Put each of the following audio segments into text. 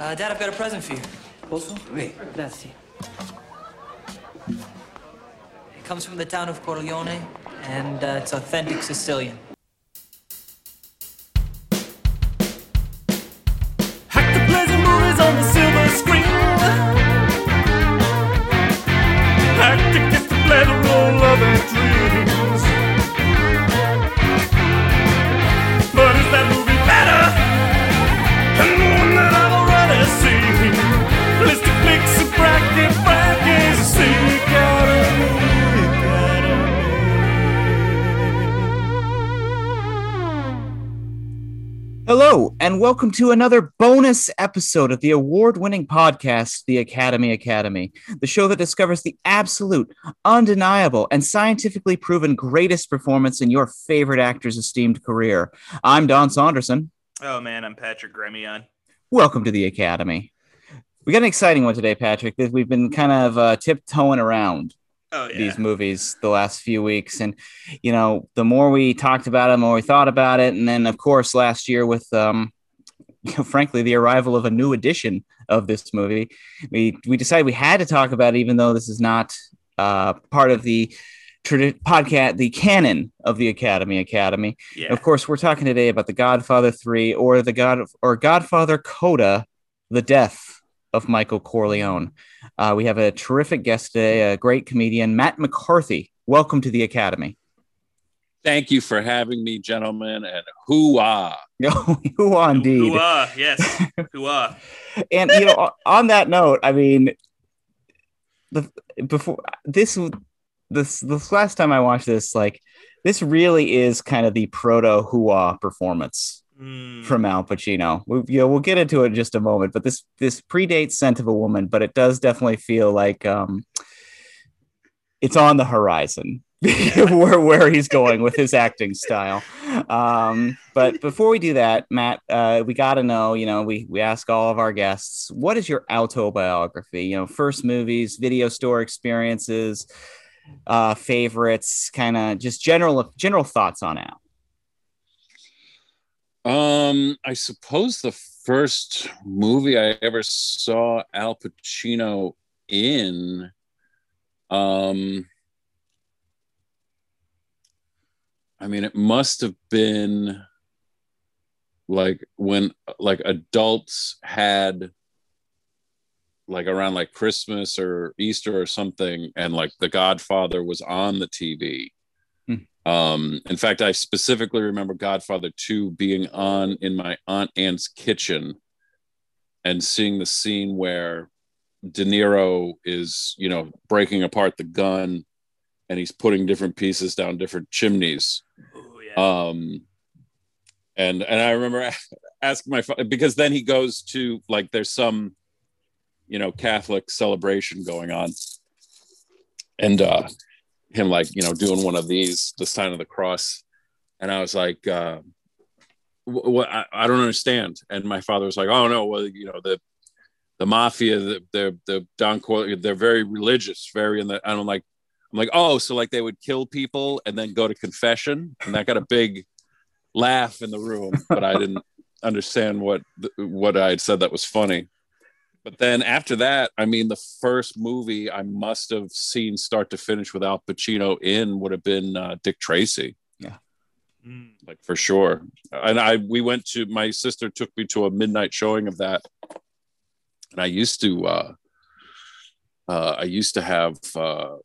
Uh, Dad, I've got a present for you. Posso? Oui, grazie. It comes from the town of Corleone, and uh, it's authentic Sicilian. Hello, and welcome to another bonus episode of the award winning podcast, The Academy Academy, the show that discovers the absolute, undeniable, and scientifically proven greatest performance in your favorite actor's esteemed career. I'm Don Saunderson. Oh man, I'm Patrick Gremion. Welcome to the Academy. We got an exciting one today, Patrick, that we've been kind of uh, tiptoeing around Oh yeah. these movies the last few weeks. And, you know, the more we talked about it, the more we thought about it. And then, of course, last year with, um, you know, frankly, the arrival of a new edition of this movie, we, we decided we had to talk about it, even though this is not uh, part of the tradi- podcast, the canon of the Academy Academy. yeah. Of course, we're talking today about the Godfather 3 or the God or Godfather Coda, the death of Michael Corleone. Uh, we have a terrific guest today, a great comedian, Matt McCarthy. Welcome to the Academy. Thank you for having me, gentlemen, and hoo-ah. On indeed. Hooah, yes. Hooah. And you know, on that note, I mean, the before this this this last time I watched this, like this really is kind of the proto hoo performance. Mm, from Al Pacino. We, you know, we'll get into it in just a moment, but this this predates Scent of a Woman, but it does definitely feel like um, it's on the horizon where where he's going with his acting style. Um, but before we do that, Matt, uh, we got to know. You know, we we ask all of our guests, what is your autobiography? You know, first movies, video store experiences, uh, favorites, kind of just general general thoughts on Al. Um, I suppose the first movie I ever saw Al Pacino in, um, I mean, it must have been like when like adults had like around like Christmas or Easter or something, and like The Godfather was on the TV. Um, in fact, I specifically remember Godfather 2 being on in my Aunt Anne's kitchen and seeing the scene where De Niro is, you know, breaking apart the gun and he's putting different pieces down different chimneys. ooh, yeah. Um, and and I remember asking my because then he goes to like there's some, you know, Catholic celebration going on, and uh, him like you know doing one of these, the sign of the cross, and I was like, uh, what I, don't understand. And my father was like, oh no, well you know the the mafia, the the, the Don Corleone, they're very religious, very in the. And I'm like, I'm like, oh, so like they would kill people and then go to confession, and that got a big laugh in the room, but I didn't understand what what I had said that was funny. But then after that, I mean, the first movie I must have seen start to finish with Al Pacino in would have been uh, Dick Tracy, Mm. like for sure. And I we went to my sister took me to a midnight showing of that, and I used to uh, uh, I used to have uh,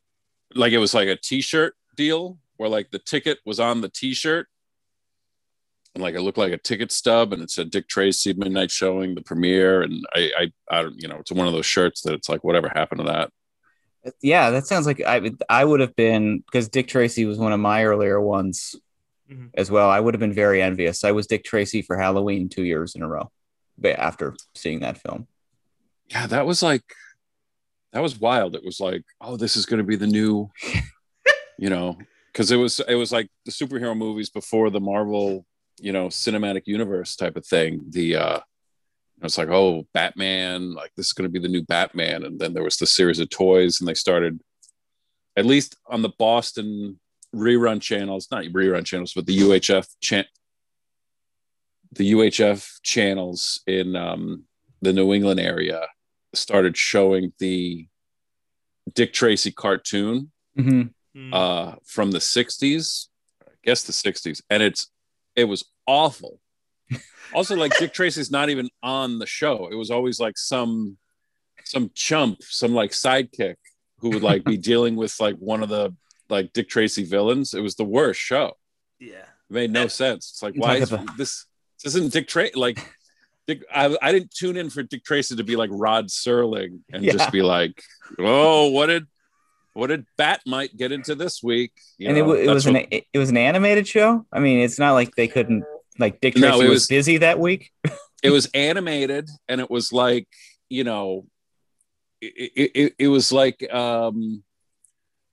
like it was like a T-shirt deal where like the ticket was on the T-shirt, and like it looked like a ticket stub, and it said Dick Tracy midnight showing the premiere, and I I, I don't you know it's one of those shirts that it's like whatever happened to that. Yeah, that sounds like I would I would have been because Dick Tracy was one of my earlier ones Mhm. as well. I would have been very envious. I was Dick Tracy for Halloween two years in a row ba- after seeing that film. Yeah, that was like that was wild. It was like oh this is going to be the new, you know, because it was it was like the superhero movies before the Marvel you know cinematic universe type of thing. The uh it's like oh Batman like this is going to be the new Batman, and then there was the series of toys, and they started at least on the Boston rerun channels, not rerun channels, but the UHF chan- the UHF channels in um, the New England area started showing the Dick Tracy cartoon Mhm. Mm. uh, from the 60s, I guess the 60s, and it's it was awful. also, like Dick Tracy's not even on the show. It was always like some some chump, some like sidekick who would like be dealing with like one of the like Dick Tracy villains. It was the worst show. yeah. It made no That- sense. It's like why is about- this this isn't Dick Tracy like Dick, I, I didn't tune in for Dick Tracy to be like Rod Serling and Yeah. just be like, oh, what did what did Bat-Mite get into this week? You and it, know, wa- it was what- an it was an animated show. I mean, it's not like they couldn't like Dick Tracy it was, was- busy that week. it was animated and it was like you know it, it, it, it was like um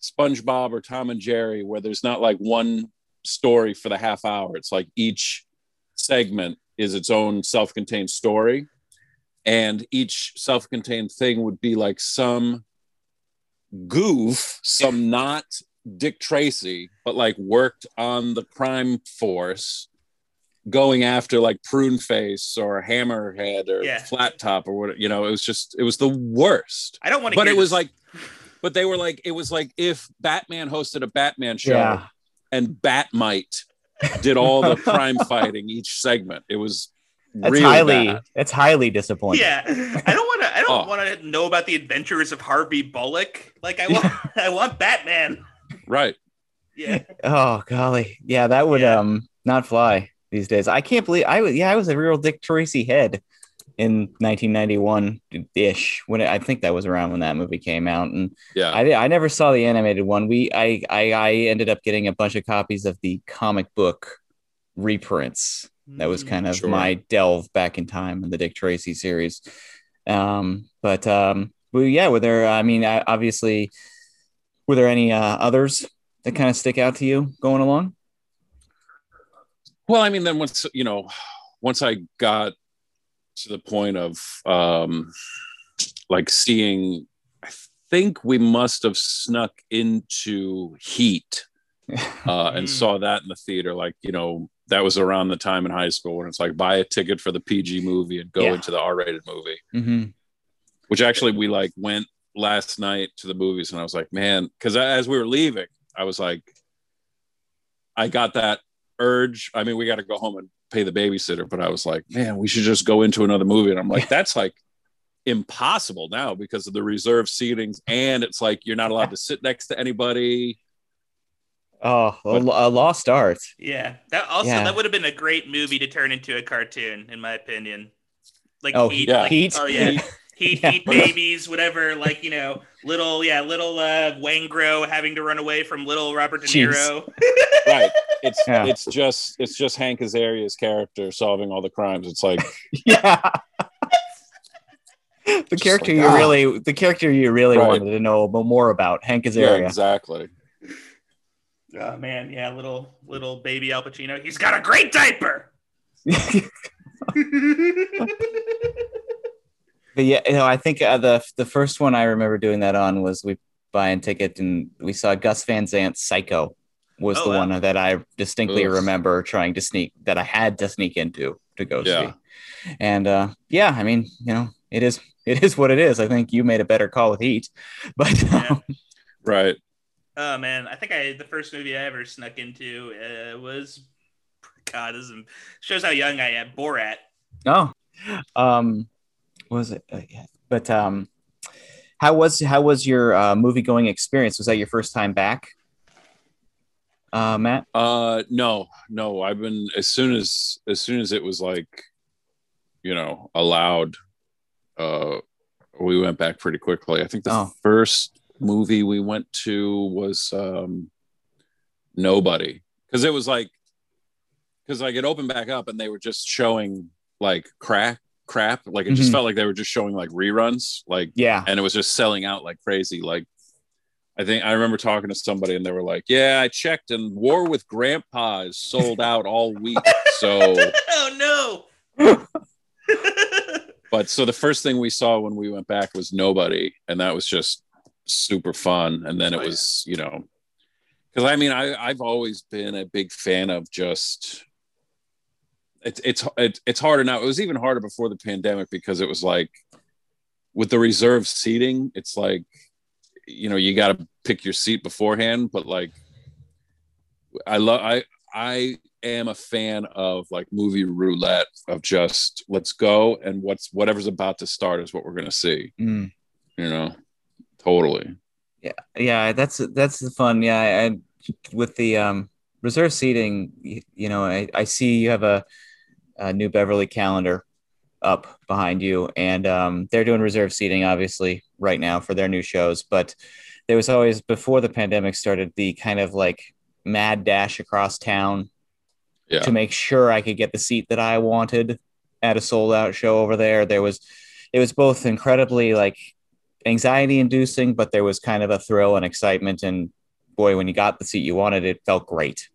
spongebob or tom and jerry where there's not like one story for the half hour it's like each segment is its own self-contained story and each self-contained thing would be like some goof some not dick tracy but like worked on the crime force going after like prune face or hammerhead or Yeah. flat top or what you know it was just it was the worst I don't want to. but it was like but they were like it was like if batman hosted a batman show Yeah. and batmite did all the crime fighting each segment it was That's really highly bad. that's highly disappointing. Yeah, I don't want to. I don't Oh. want to know about the adventures of Harvey Bullock. Like I want. I want Batman. right Yeah. Oh golly, yeah, that would Yeah. um not fly these days. I can't believe I was. Yeah, I was a real Dick Tracy head in 1991 ish when it, I think that was around when that movie came out, and yeah I I never saw the animated one. We I I, I ended up getting a bunch of copies of the comic book reprints. That was kind of Sure. my delve back in time in the Dick Tracy series. Um, but um, well, yeah, were there? I mean, I- obviously, were there any uh, others that kind of stick out to you going along? Well, I mean, then once you know, once I got to the point of um, like seeing, I think we must have snuck into Heat uh, and Mm. saw that in the theater. Like you know, that was around the time in high school when it's like buy a ticket for the PG movie and go Yeah. into the R-rated movie. hmm Which actually we like went last night to the movies, and I was like, man, because as we were leaving, I was like, I got that urge. I mean, we got to go home and pay the babysitter, but I was like, man, we should just go into another movie. And I'm like, that's like impossible now because of the reserved seatings, and it's like you're not allowed to sit next to anybody. Oh, a, But- a lost art. Yeah. That also Yeah. that would have been a great movie to turn into a cartoon, in my opinion. Like Oh, Heat. yeah. like- Heat. Oh yeah. Heat, Yeah. heat babies, whatever. Like you know, little yeah, little uh, Wangro having to run away from little Robert De Jeez. Niro. Right. It's Yeah. it's just it's just Hank Azaria's character solving all the crimes. It's like yeah. the character like, you ah. really, the character you really Right. wanted to know more about, Hank yeah, Azaria. exactly. Oh man, yeah, little little baby Al Pacino. He's got a great diaper. But yeah, you know, I think uh, the the first one I remember doing that on was we buying ticket and we saw Gus Van Sant's Psycho was Oh, the wow. one that I distinctly Ugh. remember trying to sneak that I had to sneak into to go Yeah. see. And uh, yeah, I mean, you know, it is it is what it is. I think you made a better call with Heat, but Yeah. um, Right. Oh man, I think I the first movie I ever snuck into uh, was God. This is, shows how young I am. Borat. oh, um, what was it? Uh, yeah. But um, how was how was your uh, movie going experience? Was that your first time back, uh, Matt? Uh no, no. I've been as soon as as soon as it was like, you know, allowed, uh we went back pretty quickly. I think the Oh. first movie we went to was um Nobody. Because it was like because like it opened back up and they were just showing like crack crap. Like it just Mhm. felt like they were just showing like reruns. Like Yeah. and it was just selling out like crazy. Like, I think I remember talking to somebody and they were like, "Yeah, I checked, and War with Grandpa is sold out all week." So, oh no. but so the first thing we saw when we went back was Nobody, and that was just super fun. And then it Oh, yeah. was, you know, because I mean, I I've always been a big fan of just it's it's it's it's harder now. It was even harder before the pandemic because it was like with the reserve seating, it's like you know you got to pick your seat beforehand. But like, I love I I am a fan of like movie roulette of just let's go and what's whatever's about to start is what we're gonna see. Mm. You know, totally. yeah yeah, that's that's the fun yeah I, I with the um reserve seating you, you know I, I see you have a, a new beverly calendar up behind you and um they're doing reserve seating obviously right now for their new shows but there was always before the pandemic started the kind of like mad dash across town Yeah. to make sure I could get the seat that I wanted at a sold out show over there. There was, it was both incredibly like anxiety inducing, but there was kind of a thrill and excitement. And boy, when you got the seat you wanted, it felt great.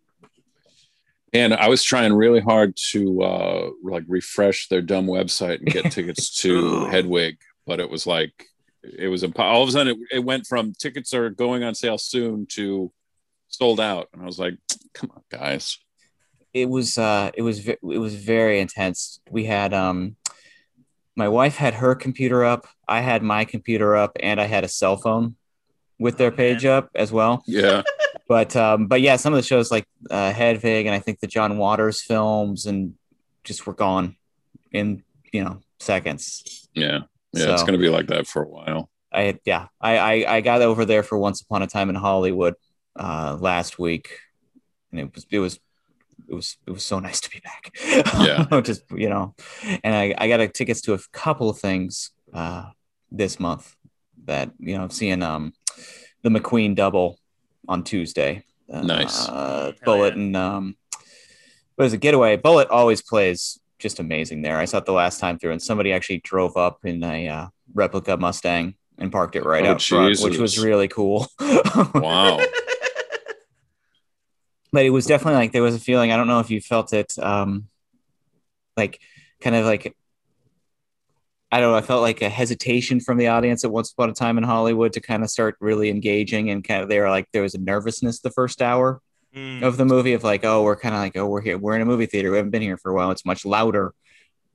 And I was trying really hard to uh, like refresh their dumb website and get tickets to Hedwig, but it was like it was impo- all of a sudden it, it went from tickets are going on sale soon to sold out, and I was like, "Come on, guys!" It was, uh, it was, it was very intense. We had, um, my wife had her computer up. I had my computer up and I had a cell phone with their Oh, page up as well. Yeah, but um, but yeah, some of the shows like uh, Hedwig and I think the John Waters films and just were gone in you know seconds. yeah, yeah. It's gonna be like that for a while. I yeah, I, I I got over there for Once Upon a Time in Hollywood uh, last week, and it was it was it was it was so nice to be back. Yeah. just you know, and I I got a tickets to a couple of things uh, this month that you know seeing um the McQueen double on Tuesday. Uh, Nice. Uh, Bullet yeah. and um, what is it? Getaway. Bullet always plays just amazing there. I saw it the last time through, and somebody actually drove up in a uh, replica Mustang and parked it right Oh, out front, which was really cool. Wow. But it was definitely like there was a feeling. I don't know if you felt it, um, like kind of like I don't know. I felt like a hesitation from the audience at Once Upon a Time in Hollywood to kind of start really engaging, and kind of they were like there was a nervousness the first hour Mm. of the movie of like, oh, we're kind of like, oh, we're here, we're in a movie theater, we haven't been here for a while. It's much louder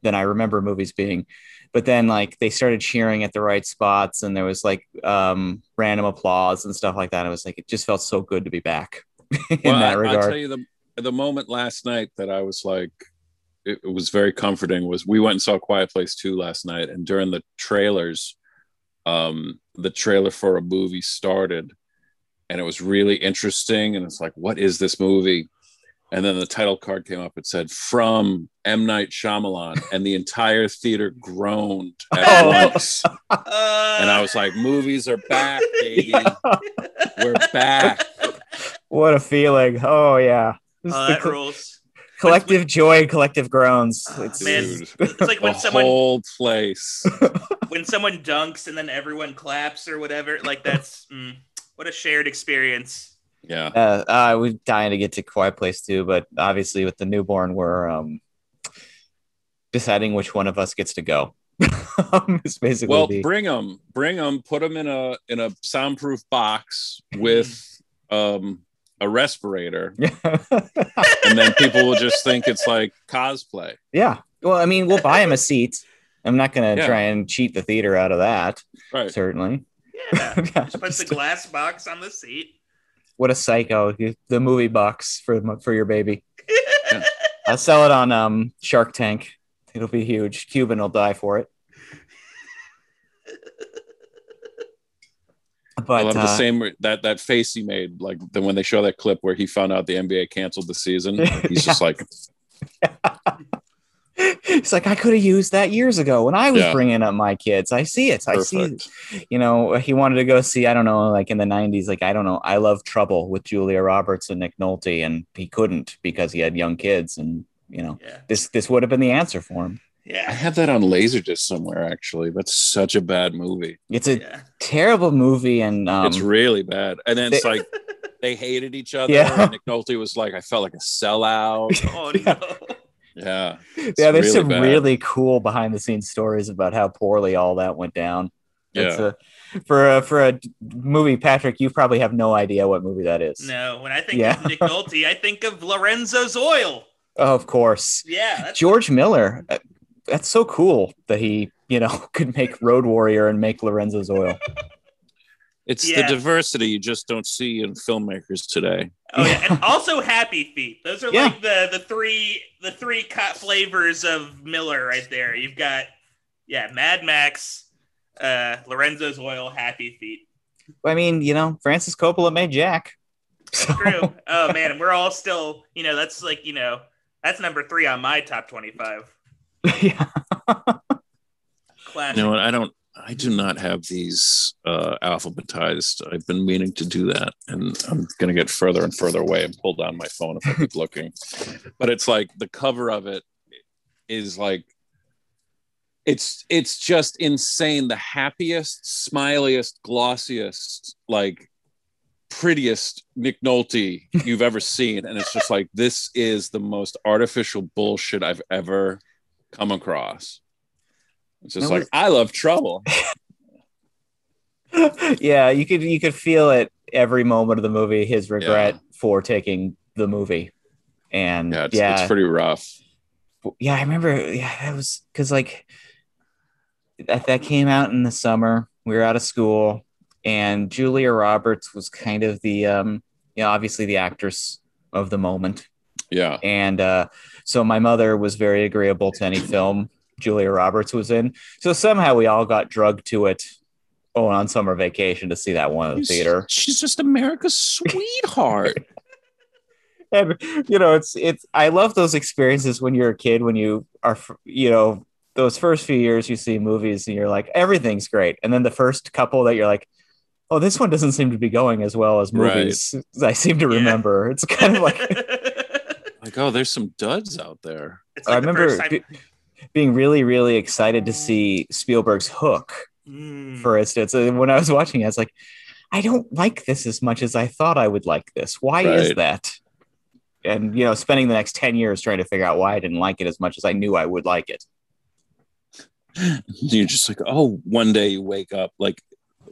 than I remember movies being. But then like they started cheering at the right spots, and there was like um, random applause and stuff like that. It was like it just felt so good to be back in well, that I, regard. I'll tell you the the moment last night that I was like, it, it was very comforting. Was we went and saw Quiet Place two last night, and during the trailers, um, the trailer for a movie started, and it was really interesting. And it's like, what is this movie? And then the title card came up. It said from M Night Shyamalan, and the entire theater groaned at Oh. once. And I was like, movies are back, baby. We're back. What a feeling! Oh yeah, This oh, the that co- rules. collective joy and collective groans. Ah, It's man. Dude. It's like when the someone whole place. when someone dunks and then everyone claps or whatever. Like that's mm, what a shared experience. Yeah. uh, uh, we're dying to get to Quiet Place too, but obviously with the newborn, we're um, deciding which one of us gets to go. it's basically Well, the, bring them, bring them, put them in a in a soundproof box with um a respirator, and then people will just think it's like cosplay. yeah. Well, I mean, we'll buy him a seat. I'm not going to Yeah. try and cheat the theater out of that. Right. Certainly. Yeah. Just put the glass box on the seat. what a psycho! The movie box for for your baby. I'll sell it on um, Shark Tank. It'll be huge. Cuban will die for it. I But love the uh, same that that face he made, like the, when they show that clip where he found out the NBA canceled the season. He's just like, It's like I could have used that years ago when I was Yeah. bringing up my kids. I see it. I see. perfect. You know, he wanted to go see. I don't know, like in the '90s. Like I don't know. I love Trouble with Julia Roberts and Nick Nolte, and he couldn't because he had young kids. And you know, Yeah. this this would have been the answer for him. I have that on Laserdisc somewhere. Actually, that's such a bad movie. It's a Yeah. terrible movie, and um, it's really bad. And then it's like they hated each other. Yeah. And Nick Nolte was like, I felt like a sellout. Oh Yeah. no. Yeah. It's yeah, there's really some bad. really cool behind the scenes stories about how poorly all that went down. Yeah. a, for a, for a movie, Patrick, you probably have no idea what movie that is. No, when I think Yeah. of Nick Nolte, I think of Lorenzo's Oil. Oh, of course. Yeah, George Miller. That's so cool that he, you know, could make Road Warrior and make Lorenzo's Oil. It's Yeah. the diversity you just don't see in filmmakers today. Oh yeah, and also Happy Feet. Those are Yeah. like the the three the three cut flavors of Miller right there. You've got yeah, Mad Max, uh, Lorenzo's Oil, Happy Feet. I mean, you know, Francis Coppola made Jack. So, True. oh man, we're all still you know that's like you know that's number three on my top twenty five. yeah. Classic. You know what? I don't. I do not have these uh, alphabetized. I've been meaning to do that, and I'm going to get further and further away and pull down my phone if I keep looking. But it's like the cover of it is like it's it's just insane. The happiest, smiliest, glossiest, like prettiest Nick Nolte you've ever seen, and it's just like this is the most artificial bullshit I've ever come across. It's just No, like I love trouble. yeah, you could you could feel it every moment of the movie, his regret for taking the movie. And Yeah, it's, yeah, it's pretty rough. yeah, I remember. Yeah, that was because like that that came out in the summer. We were out of school, and Julia Roberts was kind of the um, you know, obviously the actress of the moment, Yeah, and uh, so my mother was very agreeable to any film Julia Roberts was in. So somehow we all got drugged to it. Oh, on summer vacation to see that one in the theater. She's just America's sweetheart. and you know it's it's i love those experiences when you're a kid when you are you know those first few years you see movies and you're like everything's great and then the first couple that you're like oh this one doesn't seem to be going as well as Right. movies as i seem to Yeah. remember it's kind of like like, oh, there's some duds out there. It's i like the remember time- be- being really really excited to see spielberg's hook Mm. for instance and when i was watching it i was like i don't like this as much as i thought i would like this why is that and you know spending the next 10 years trying to figure out why i didn't like it as much as i knew i would like it You're just like, oh, one day you wake up like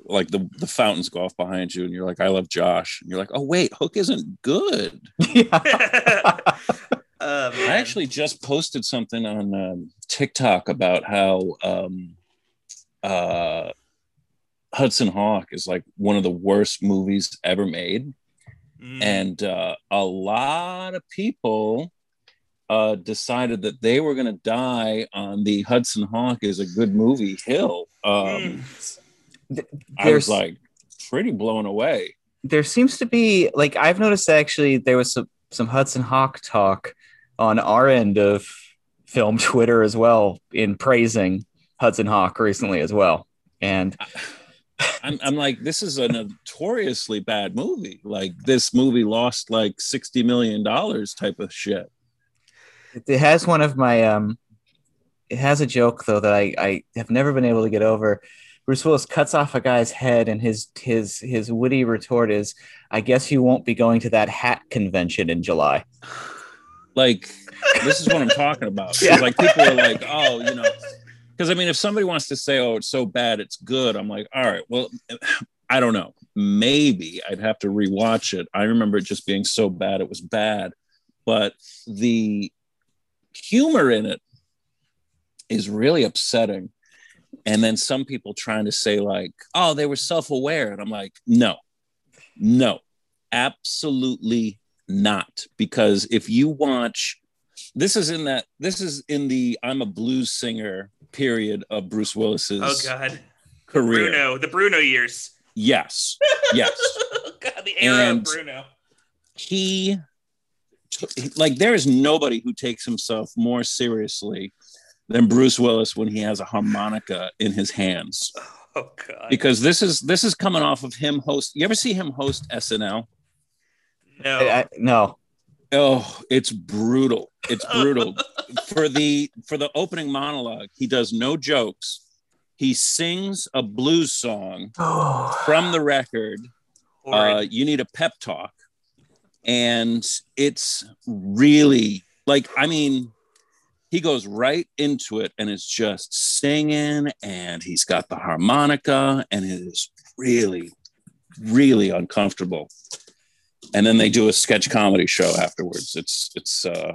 like the the fountains go off behind you and you're like, I love Josh. And you're like, oh wait, Hook isn't good. yeah. Man. I actually just posted something on um, TikTok about how um, uh, Hudson Hawk is like one of the worst movies ever made. Mm. and uh, a lot of people uh, decided that they were going to die on the Hudson Hawk is a good movie hill. Um, Mm. I There's- was like pretty blown away. there seems to be like I've noticed actually there was some some Hudson Hawk talk on our end of film Twitter as well in praising Hudson Hawk recently as well. And I'm, I'm like, this is a notoriously bad movie. Like this movie lost like sixty million dollars type of shit. it has one of my um it has a joke though that I, I have never been able to get over. Bruce Willis cuts off a guy's head and his his his witty retort is, I guess you won't be going to that hat convention in July. Like this is what I'm talking about. Yeah. Like people are like, oh, you know, because I mean, if somebody wants to say, oh, it's so bad, it's good, I'm like, all right, well, I don't know. Maybe I'd have to rewatch it. I remember it just being so bad, it was bad. But the humor in it is really upsetting. And then some people trying to say, like, oh, they were self aware. And I'm like, no, no, absolutely not. Because if you watch, this is in that, this is in the I'm a blues singer period of Bruce Willis's Oh god, career. Bruno, the Bruno years. Yes, yes. god, the era And- of Bruno. he like there is nobody who takes himself more seriously than Bruce Willis when he has a harmonica in his hands. Oh god, because this is this is coming off of him host you ever see him host SNL no. I, I, no. oh it's brutal. It's brutal. For the for the opening monologue he does no jokes. He sings a blues song from the record uh, you need a pep talk. And it's really like i mean he goes right into it and it's just singing and he's got the harmonica and it is really really uncomfortable and then they do a sketch comedy show afterwards it's it's uh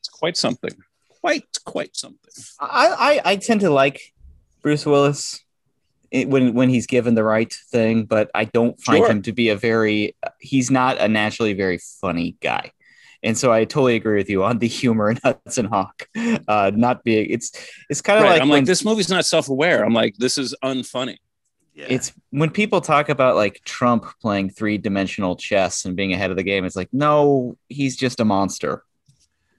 it's quite something. Quite, quite something. I, I I tend to like Bruce Willis when when he's given the right thing, but I don't find Sure. him to be a very. He's not a naturally very funny guy, and so I totally agree with you on the humor in Hudson Hawk. Uh, not being it's it's kind of Right. like I'm when, like, this movie's not self-aware. I'm like, this is unfunny. Yeah. it's when people talk about like Trump playing three dimensional chess and being ahead of the game. It's like no, he's just a monster.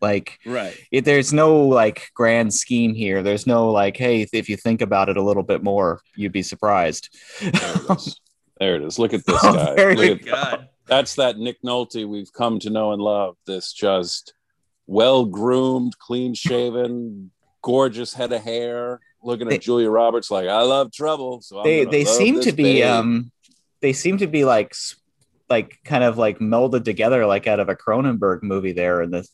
Like Right. it, there's no like grand scheme here. There's no like, hey, if you think about it a little bit more, you'd be surprised. There it is. There it is. Look at this Oh, guy. there Look you at- God. That's that Nick Nolte we've come to know and love. This just well groomed, clean shaven, gorgeous head of hair. Looking at They- Julia Roberts like I love trouble. So they they seem to be babe." um they seem to be like like kind of like melded together like out of a Cronenberg movie there in the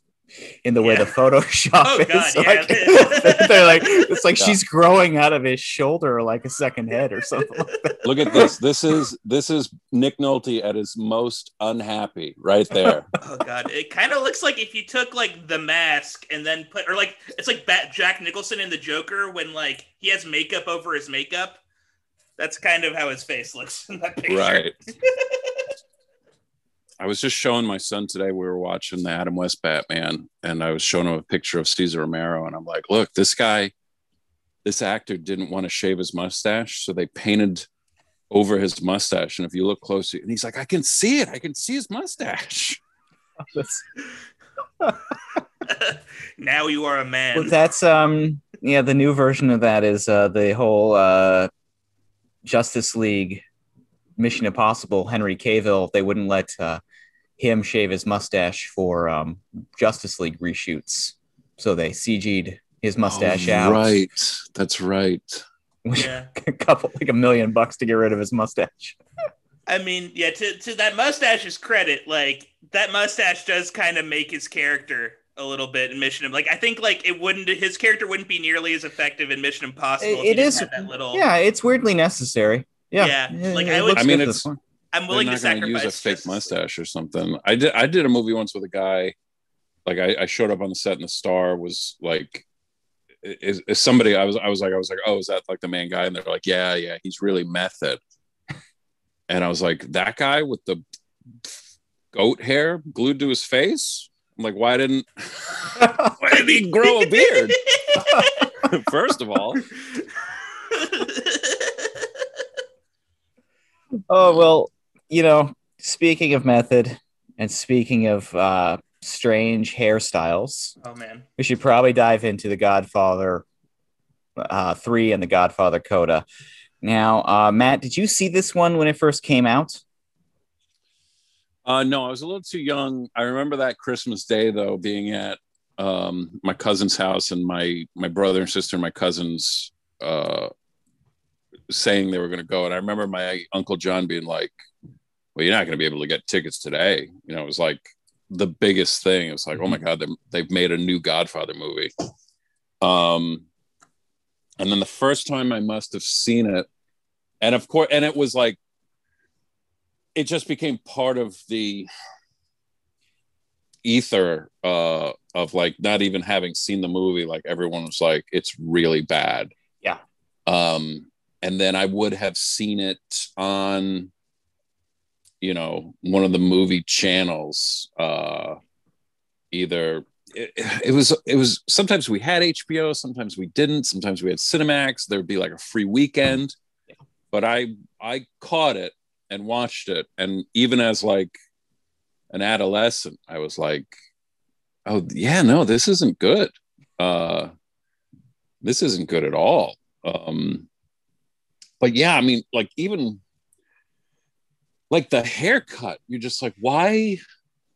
in the way the Photoshop Oh, is. God, yeah. like, they're like it's like Yeah. she's growing out of his shoulder like a second head or something. Like that. Look at this. This is this is Nick Nolte at his most unhappy right there. Oh god, it kind of looks like if you took like the mask and then put, or like it's like Bat Jack Nicholson in the Joker when like he has makeup over his makeup. That's kind of how his face looks in that picture. right. I was just showing my son today. We were watching the Adam West Batman, and I was showing him a picture of Cesar Romero, and I'm like, "Look, this guy, this actor didn't want to shave his mustache, so they painted over his mustache. And if you look closely, and he's like, I can see it. I can see his mustache. Now you are a man. Well, that's um yeah, the new version of that is uh the whole uh Justice League Mission Impossible Henry Cavill. They wouldn't let uh him shave his mustache for um Justice League reshoots. So they CG'd his mustache Oh, out. Right. That's right. yeah. a couple like a million bucks to get rid of his mustache. I mean, yeah, to, to that mustache's credit, like that mustache does kind of make his character a little bit in Mission Im- Like I think like it wouldn't his character wouldn't be nearly as effective in Mission Impossible. if It- he it just is- had that little. Yeah, it's weirdly necessary. Yeah. Yeah, like, it I would- I mean, good it's- this one. I'm willing to not to sacrifice use a fake mustache or something. I did. I did a movie once with a guy. Like I, I showed up on the set, and the star was like, "Is, is somebody?" I was. I was like, I was like, "Oh, is that like the main guy?" And they're like, "Yeah, yeah, he's really method." And I was like, "That guy with the goat hair glued to his face." I'm like, "Why didn't? why did he grow a beard?" First of all, Oh well, you know, speaking of method and speaking of uh strange hairstyles, oh man. we should probably dive into the Godfather uh 3 and the Godfather Coda. Now, uh Matt, did you see this one when it first came out? Uh, no, I was a little too young. I remember that Christmas day though, being at um, my cousin's house, and my my brother and sister and my cousins uh, saying they were going to go, and I remember my uncle John being like, "Well, you're not going to be able to get tickets today." You know, it was like the biggest thing. It was like, "Oh my god, they- they've made a new Godfather movie." Um, and then the first time I must have seen it, and of course, and it was like it just became part of the ether uh of like not even having seen the movie like everyone was like it's really bad Yeah. um and then i would have seen it on you know one of the movie channels uh either it, it was it was sometimes we had hbo sometimes we didn't sometimes we had cinemax there would be like a free weekend. But i i caught it and watched it and even as like an adolescent i was like oh yeah no this isn't good. Uh this isn't good at all. Um but yeah i mean like even like the haircut you're just like why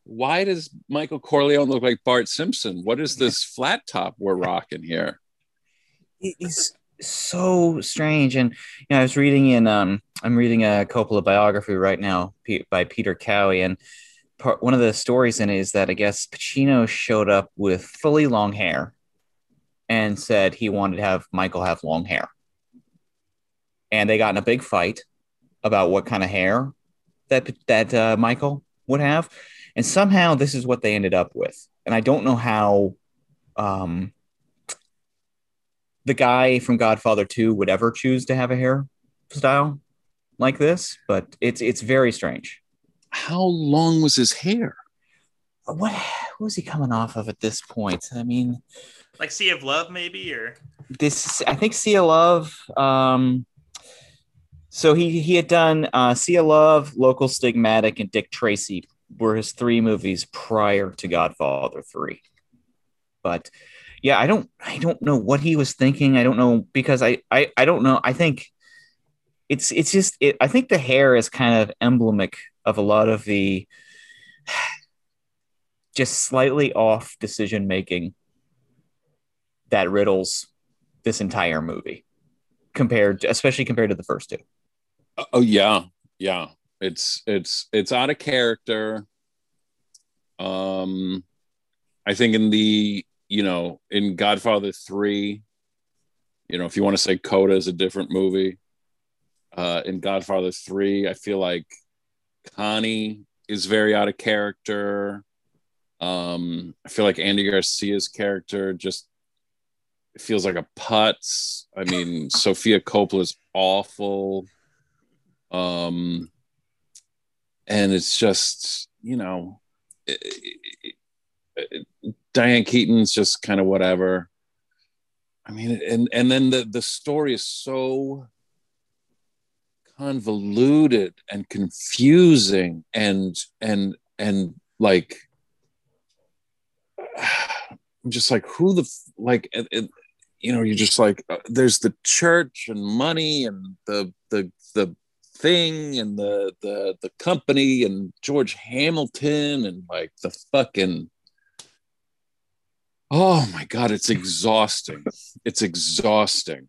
why does michael corleone look like bart simpson what is this flat top we're rocking here It's so strange. And you know, I was reading in um I'm reading a Coppola biography right now by Peter Cowie, and part one of the stories in it is that I guess Pacino showed up with fully long hair and said he wanted to have Michael have long hair. And they got in a big fight about what kind of hair that that uh, Michael would have, and somehow this is what they ended up with. And I don't know how um, the guy from Godfather 2 would ever choose to have a hairstyle like this, but it's it's very strange. How long was his hair? What, what was he coming off of at this point? I mean, like Sea of Love, maybe, or this I think Sea of Love. Um, so he he had done uh, Sea Love, Local Stigmatic, and Dick Tracy were his three movies prior to Godfather Three. But yeah, I don't I don't know what he was thinking. I don't know because I I, I don't know. I think it's it's just it, I think the hair is kind of emblematic of a lot of the just slightly off decision making that riddles this entire movie compared especially compared to the first two Oh yeah, yeah. It's it's it's out of character. Um, I think in the you know in Godfather three, you know if you want to say Coda is a different movie. Uh, in Godfather three, I feel like Connie is very out of character. Um, I feel like Andy Garcia's character just feels like a putz. I mean, Sofia Coppola's awful. Um, and it's just, you know, it, it, it, Diane Keaton's just kind of whatever. I mean, and and then the the story is so convoluted and confusing and and and like I'm just like who the like you know you're just like uh, there's the church and money and the the the thing and the the the company and George Hamilton and like the fucking oh my god it's exhausting. It's exhausting.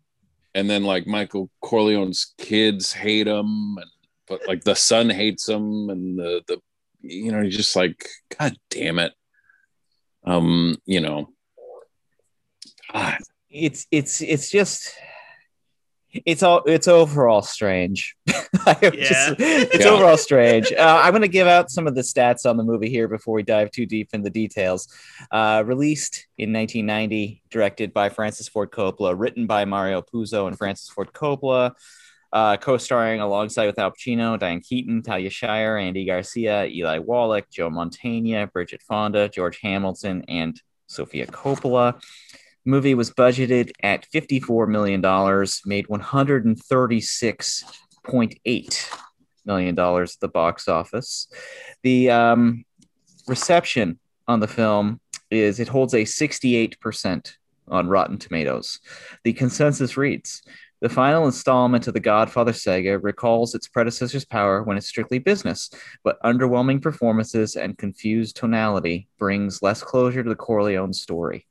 And then like Michael Corleone's kids hate him and but like the son hates him and the the you know just like god damn it. Um you know god. It's it's it's just it's all it's overall strange. yeah. Just, it's yeah. overall strange. Uh, I'm going to give out some of the stats on the movie here before we dive too deep in the details. Uh, released in 1990, directed by Francis Ford Coppola, written by Mario Puzo and Francis Ford Coppola. Uh, co-starring alongside with Al Pacino, Diane Keaton, Talia Shire, Andy Garcia, Eli Wallach, Joe Mantegna, Bridget Fonda, George Hamilton, and Sofia Coppola movie was budgeted at $54 million, made $136.8 million at the box office. The um, reception on the film is it holds a 68% on Rotten Tomatoes. The consensus reads The final installment of the Godfather saga recalls its predecessor's power when it's strictly business, but underwhelming performances and confused tonality brings less closure to the Corleone story.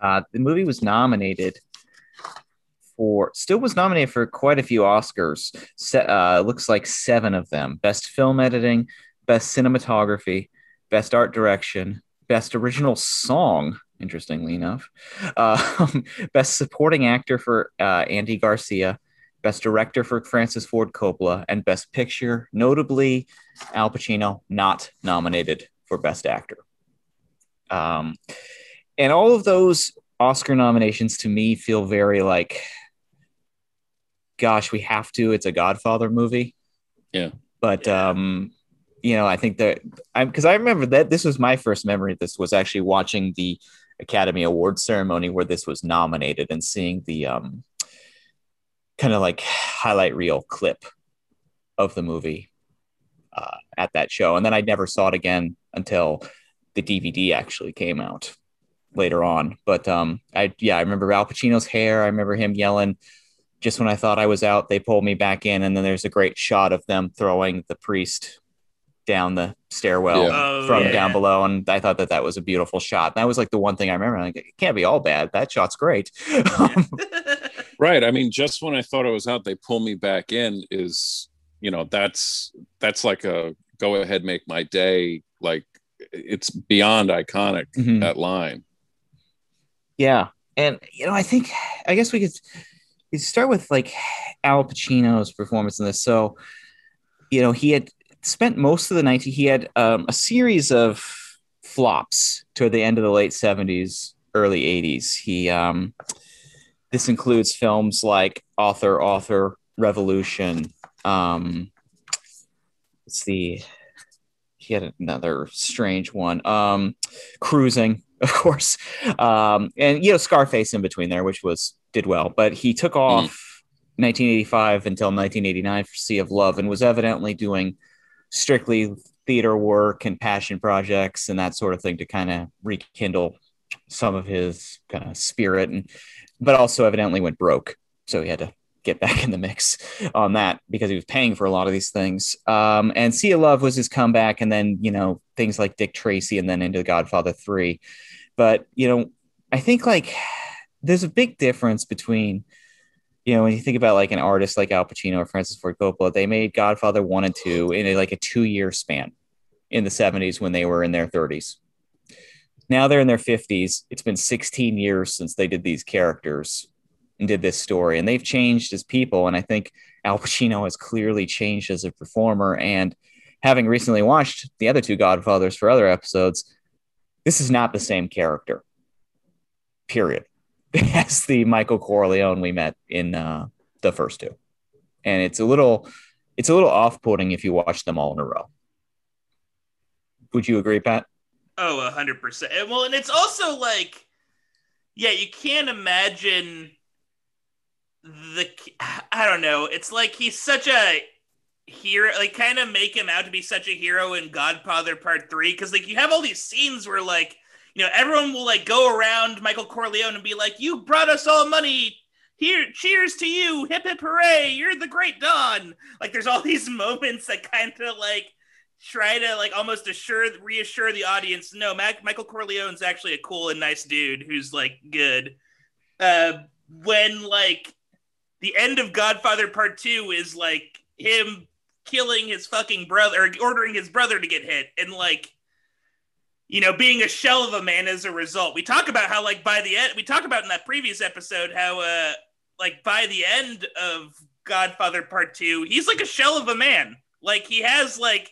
Uh, the movie was nominated for, still was nominated for quite a few Oscars. Se- uh, looks like seven of them: Best Film Editing, Best Cinematography, Best Art Direction, Best Original Song. Interestingly enough, uh, Best Supporting Actor for uh, Andy Garcia. Best Director for Francis Ford Coppola, and Best Picture, notably Al Pacino, not nominated for Best Actor. Um, and all of those Oscar nominations to me feel very like, gosh, we have to. It's a Godfather movie. Yeah. But um, you know, I think that I'm because I remember that this was my first memory. This was actually watching the Academy Awards ceremony where this was nominated and seeing the um kind of like highlight reel clip of the movie uh, at that show, and then I never saw it again until the DVD actually came out later on. But um, I yeah, I remember Al Pacino's hair. I remember him yelling. Just when I thought I was out, they pulled me back in, and then there's a great shot of them throwing the priest down the stairwell Yeah. Oh, from yeah. down below, and I thought that that was a beautiful shot. That was like the one thing I remember. Like, it can't be all bad. That shot's great. Right i mean just when i thought i was out they pull me back in is you know that's that's like a go ahead make my day like it's beyond iconic Mhm. that line Yeah, and you know, I think I guess we could, we start with like Al Pacino's performance in this. So, you know, he had spent most of the night. He had um, a series of flops toward the end of the late seventies early 80s. He um, this includes films like Author, Author, Revolution. Um, let's see, he had another strange one. Um, Cruising, of course, um, and you know Scarface in between there, which was did well. But he took off 1985 until 1989 for Sea of Love, and was evidently doing strictly theater work and passion projects and that sort of thing to kind of rekindle some of his kind of spirit and but also evidently went broke so he had to get back in the mix on that because he was paying for a lot of these things um, and sea of love was his comeback and then you know things like dick tracy and then into godfather 3 but you know i think like there's a big difference between you know, when you think about like an artist like Al Pacino or Francis Ford Coppola, they made Godfather one and two in a, like a two year span in the 70s when they were in their 30s. Now they're in their 50s. It's been 16 years since they did these characters and did this story, and they've changed as people. And I think Al Pacino has clearly changed as a performer. And having recently watched the other two Godfathers for other episodes, this is not the same character, period, as the Michael Corleone we met in uh, the first two. And it's a little, it's a little off-putting if you watch them all in a row. Would you agree, Pat? Oh, a hundred percent. Well, and it's also like, yeah, you can't imagine the. I don't know. It's like he's such a hero. Like, kind of make him out to be such a hero in Godfather Part Three, because like you have all these scenes where like you know everyone will like go around Michael Corleone and be like, "You brought us all money." Here, cheers to you! Hip hip hooray! You're the great Don. Like, there's all these moments that kind of like try to like almost assure reassure the audience no Mac- michael corleone's actually a cool and nice dude who's like good uh when like the end of godfather part two is like him killing his fucking brother or ordering his brother to get hit and like you know being a shell of a man as a result. We talk about how like by the end we talked about in that previous episode how uh like by the end of godfather part two he's like a shell of a man. Like he has like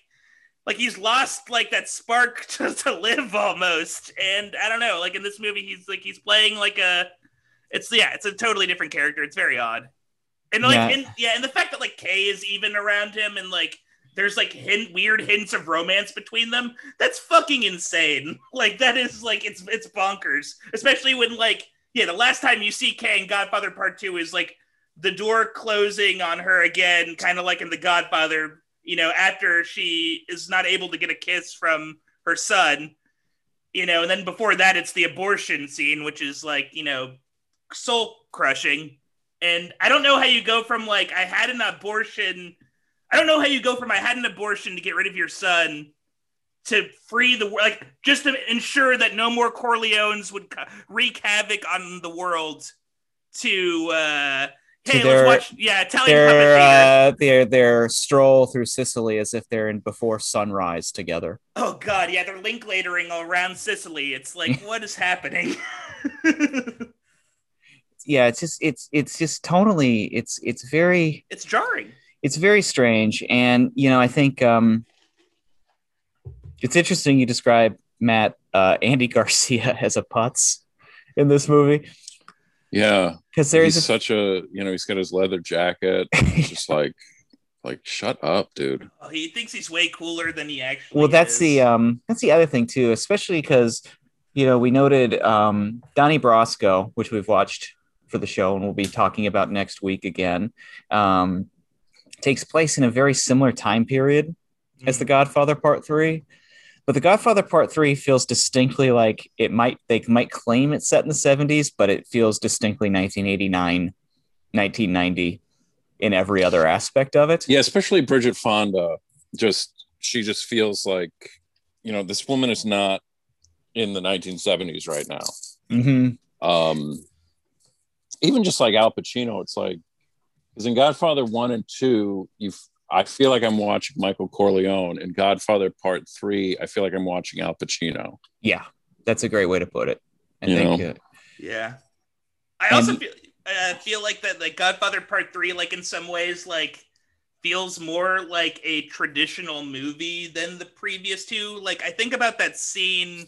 like he's lost like that spark to, to live almost. And i don't know like in this movie he's like he's playing like a it's yeah it's a totally different character. It's very odd and like Yeah. and, yeah and the fact that like kay is even around him and like there's like hint, weird hints of romance between them that's fucking insane like that is like it's it's bonkers especially when like yeah the last time you see kay in godfather part two is like the door closing on her again kind of like in the godfather you know, after she is not able to get a kiss from her son, you know, and then before that, it's the abortion scene, which is like, you know, soul crushing. And I don't know how you go from like, I had an abortion. I don't know how you go from I had an abortion to get rid of your son to free the world, like just to ensure that no more Corleones would wreak havoc on the world to, uh, hey, their- let's watch, yeah, Italian Their uh, their their stroll through Sicily as if they're in before sunrise together. Oh god, yeah, they're link linklatering around Sicily. It's like, what is happening? Yeah, it's just it's it's just totally it's it's very it's jarring. it's very strange and you know i think um it's interesting you describe matt uh andy garcia as a putz in this movie Yeah, because there's he's a, such a you know he's got his leather jacket. Just like like shut up, dude. Oh, he thinks he's way cooler than he actually. well that's is. the um that's the other thing too especially because you know we noted um donnie brasco which we've watched for the show and we'll be talking about next week again um takes place in a very similar time period as the Godfather Part Three, but the Godfather Part Three feels distinctly like it might they might claim it's set in the '70s, but it feels distinctly 1989, 1990 in every other aspect of it. Yeah, especially Bridget Fonda. Just she just feels like you know this woman is not in the 1970s right now. hmm um even just like al pacino it's like because in godfather one and two you i feel like i'm watching michael corleone in godfather part three i feel like i'm watching al pacino Yeah, that's a great way to put it. I You think. know? Yeah. I also And- feel uh, feel like that like Godfather Part Three, like in some ways, like feels more like a traditional movie than the previous two. Like I think about that scene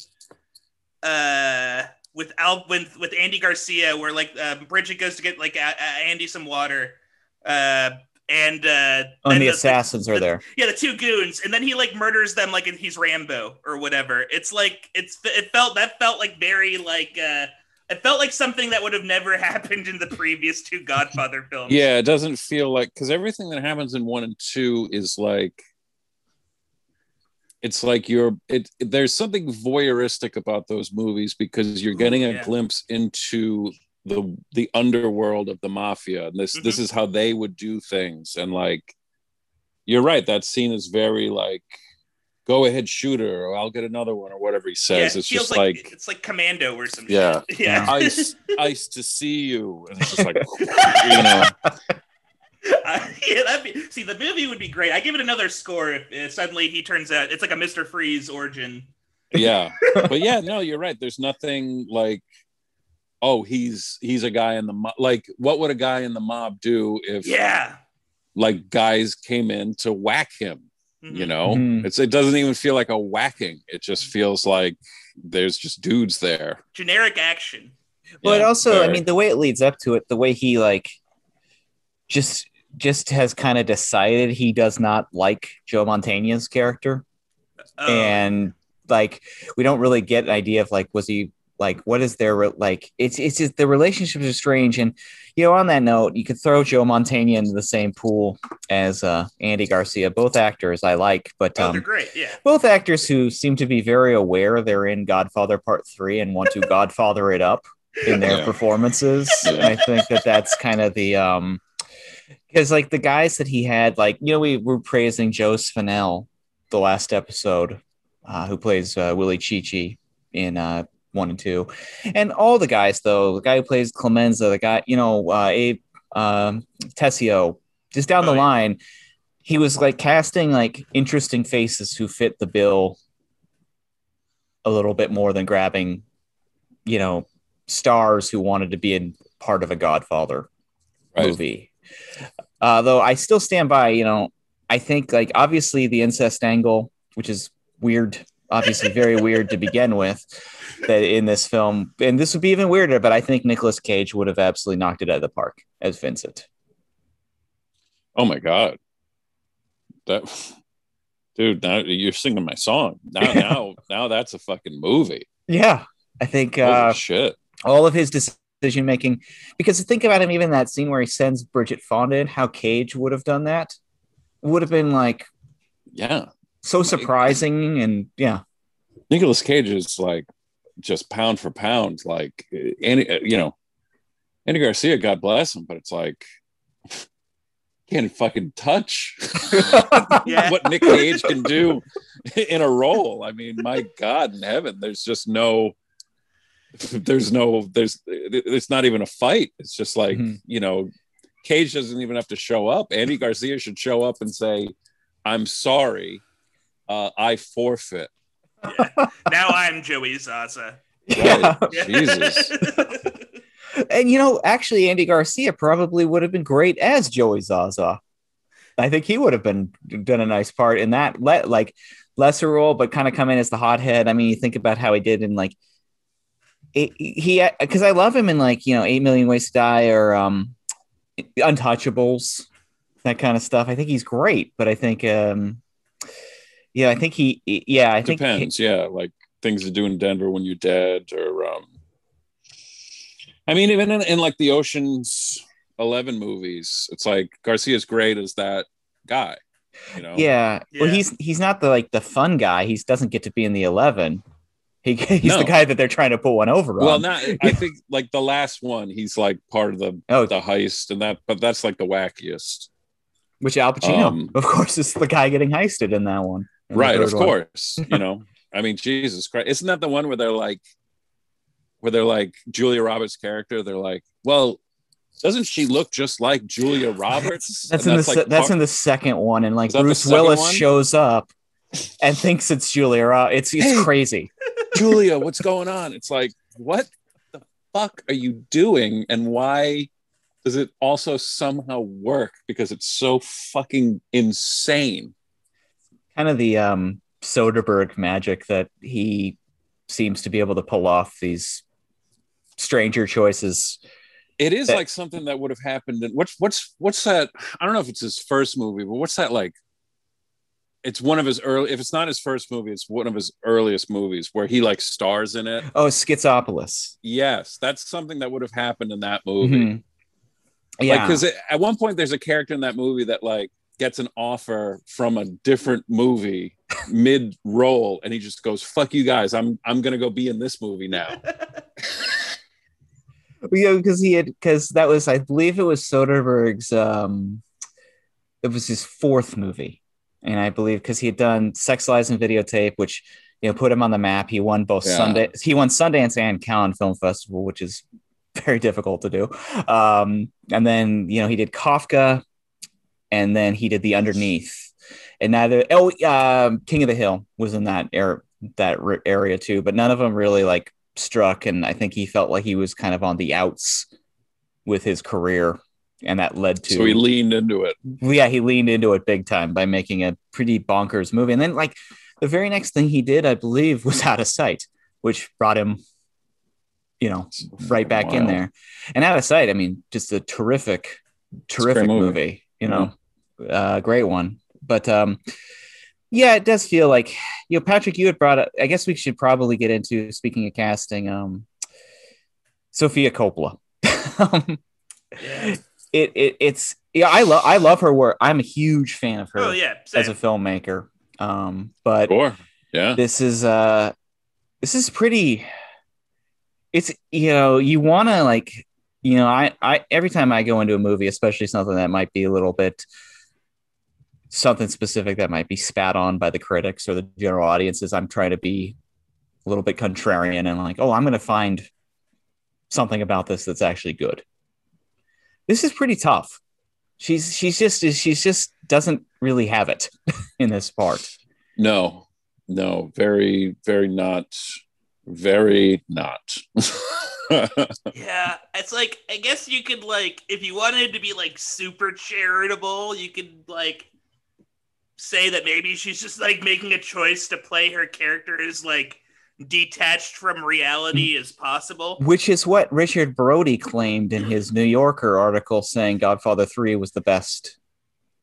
uh with Al with with Andy Garcia, where like uh, Bridget goes to get like uh, Andy some water, uh, and uh, Oh, and then the assassins are there. yeah, the two goons, and then he like murders them like he's Rambo or whatever. It's like it's it felt that felt like very like uh it felt like something that would have never happened in the previous two Godfather films. Yeah, it doesn't feel like because everything that happens in one and two is like it's like you're it there's something voyeuristic about those movies because you're getting a yeah. glimpse into the the underworld of the mafia and this this mm-hmm. is how they would do things and like you're right that scene is very like go ahead shoot her or i'll get another one or whatever he Yeah, says it it's just like, it's like Commando or something Yeah. shit. Yeah. ice ice to see you and it's just like you know Uh, yeah, that'd be see the movie would be great. I give it another score if uh, suddenly he turns out it's like a Mr. Freeze origin. yeah but yeah no you're right there's nothing like oh he's he's a guy in the mob like what would a guy in the mob do if Yeah. like guys came in to whack him Mhm. you know Mhm. it's it doesn't even feel like a whacking it just feels like there's just dudes there Generic action. But Yeah, also, I mean, the way it leads up to it, the way he like just just has kind of decided he does not like Joe Mantegna's character, Oh, and like we don't really get an idea of like was he like what is their like it's it's just the relationships are strange and you know on that note you could throw Joe Mantegna into the same pool as uh Andy Garcia both actors I like but oh, um they're great. Yeah. both actors who seem to be very aware they're in Godfather Part Three and want to Godfather it up in their Yeah. performances. Yeah. I think that that's kind of the um because like the guys that he had, like you know, we were praising Joe Spinell the last episode, uh, who plays uh, Willi Cicci in uh one and two, and all the guys though, the guy who plays Clemenza, the guy you know, uh, Abe um, Tessio, just down Oh, the yeah. line. He was like casting like interesting faces who fit the bill a little bit more than grabbing, you know, stars who wanted to be in part of a Godfather Right. movie. Uh, though I still stand by, you know, I think like obviously the incest angle, which is weird, obviously very weird to begin with, that in this film, and this would be even weirder, but I think Nicolas Cage would have absolutely knocked it out of the park as Vincent. oh my god. That dude now you're singing my song. Now now now that's a fucking movie. Yeah, I think Holy uh, shit. all of his decision making because to think about him even that scene where he sends Bridget Fonda in how Cage would have done that would have been like yeah so surprising and yeah Nicholas Cage is like just pound for pound, like any you know, Andy Garcia, God bless him, but it's like can't fucking touch Yeah. what Nick Cage can do in a role. I mean, my God in heaven, there's just no, there's no, there's, it's not even a fight. It's just like Mhm. you know, Cage doesn't even have to show up. Andy Garcia should show up and say, "I'm sorry, uh, I forfeit." now I'm Joey Zaza. yeah Jesus. and you know actually Andy Garcia probably would have been great as Joey Zaza I think he would have been done a nice part in that let like lesser role but kind of come in as the hothead I mean you think about how he did in like it, he because I love him in like you know eight million ways to die or um untouchables that kind of stuff I think he's great but I think um yeah I think he yeah I think depends yeah like things to do in denver when you're dead or um i mean even in, in like the oceans 11 movies it's like garcia's great as that guy you know Yeah. Well, he's he's not the like the fun guy. He doesn't get to be in the eleven. He, he's No. the guy that they're trying to put one over on. well not i think like the last one he's like part of the oh, the heist and that but that's like the wackiest which Al Pacino, um, of course, is the guy getting heisted in that one. In right of one. course you know i mean jesus christ isn't that the one where they're like where they're like julia roberts character they're like well doesn't she look just like julia roberts That's And in the like that's in the second one, and like Is that the Bruce Willis one? shows up and thinks it's Julia. Roberts. It's it's Hey. crazy. Julia, what's going on? It's like, what the fuck are you doing? And why does it also somehow work? Because it's so fucking insane. Kind of the um Soderbergh magic that he seems to be able to pull off these stranger choices. It is That- like something that would have happened. In, what's what's what's that? I don't know if it's his first movie, but what's that like? It's one of his early. If it's not his first movie, it's one of his earliest movies where he like stars in it. Oh, Schizopolis. Yes, that's something that would have happened in that movie. Mhm. Yeah. because at one point there's a character in that movie that like gets an offer from a different movie mid roll, and he just goes, "Fuck you guys, I'm I'm gonna go be in this movie now." yeah, because he had because that was I believe it was Soderbergh's um it was his fourth movie. And I believe because he had done Sex Lies and Videotape, which you know put him on the map. He won both Yeah. Sundance he won Sundance and Cannes Film Festival, which is very difficult to do. Um, and then you know he did Kafka, and then he did The Underneath. And neither oh um, King of the Hill was in that area that area too, but none of them really like struck. And I think he felt like he was kind of on the outs with his career, and that led to so he leaned into it. yeah, he leaned into it big time by making a pretty bonkers movie. And then, like, the very next thing he did, I believe, was Out of Sight, which brought him, you know, right back in there. And Out of Sight, I mean, just a terrific, terrific movie. movie. you know, uh, great one. But um, yeah, it does feel like, you know, Patrick, you had brought up, I guess we should probably get into, speaking of casting, um, Sofia Coppola. Um, Yeah. It, it it's yeah i love i love her work i'm a huge fan of her Oh yeah. as a filmmaker um but Sure. Yeah. this is uh this is pretty it's you know you want to like you know i i every time i go into a movie especially something that might be a little bit something specific that might be spat on by the critics or the general audiences i'm trying to be a little bit contrarian and like oh i'm going to find something about this that's actually good this is pretty tough she's she's just she's just doesn't really have it in this part No. No. Very. Very not. Very not. Yeah, it's like I guess you could like if you wanted to be like super charitable, you could like say that maybe she's just like making a choice to play her character as like detached from reality as possible. Which is what Richard Brody claimed in his New Yorker article saying Godfather 3 was the best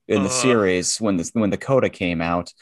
in the Uh. series when the when the coda came out.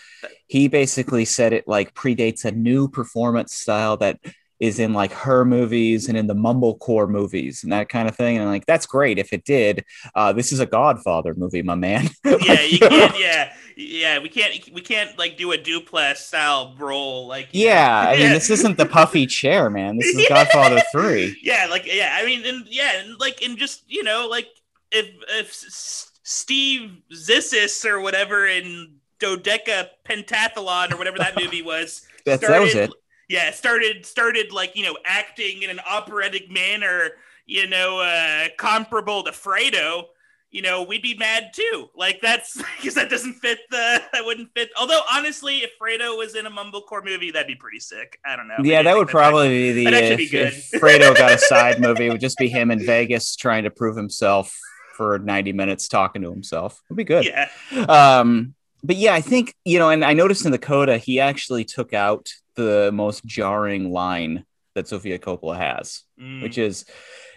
He basically said it like predates a new performance style that is in like her movies and in the mumblecore movies and that kind of thing. And like that's great if it did. Uh, this is a Godfather movie, my man. Yeah, you can't. Yeah, yeah, we can't. We can't like do a Duplass style role. Like. Yeah, I mean, this isn't the puffy chair, man. This is Godfather 3. yeah like yeah i mean and yeah and like and just you know like if if steve zissis or whatever in dodeca pentathlon or whatever that movie was That's, that was it. Yeah started started like you know acting in an operatic manner you know uh comparable to fredo you know we'd be mad too like that's because that doesn't fit the that wouldn't fit although honestly if fredo was in a mumblecore movie that'd be pretty sick i don't know Yeah, Maybe that would back. probably be the if, be good. if Fredo got a side movie. It would just be him in Vegas trying to prove himself for 90 minutes talking to himself. It'd be good. yeah Um, but yeah, I think, you know, and I noticed in the coda, he actually took out the most jarring line that Sofia Coppola has, Mm. which is,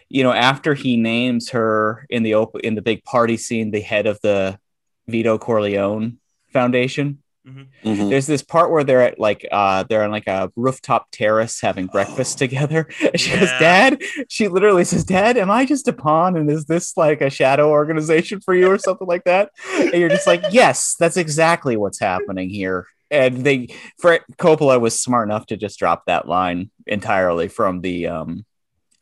you know, after he names her in the op- in the big party scene, the head of the Vito Corleone Foundation. Mhm. There's this part where they're at like uh they're on like a rooftop terrace having breakfast Oh. together. And she goes, Dad, she literally says, Dad, am I just a pawn? And is this like a shadow organization for you or something like that? And you're just like, Yes, that's exactly what's happening here. And they for Coppola was smart enough to just drop that line entirely from the um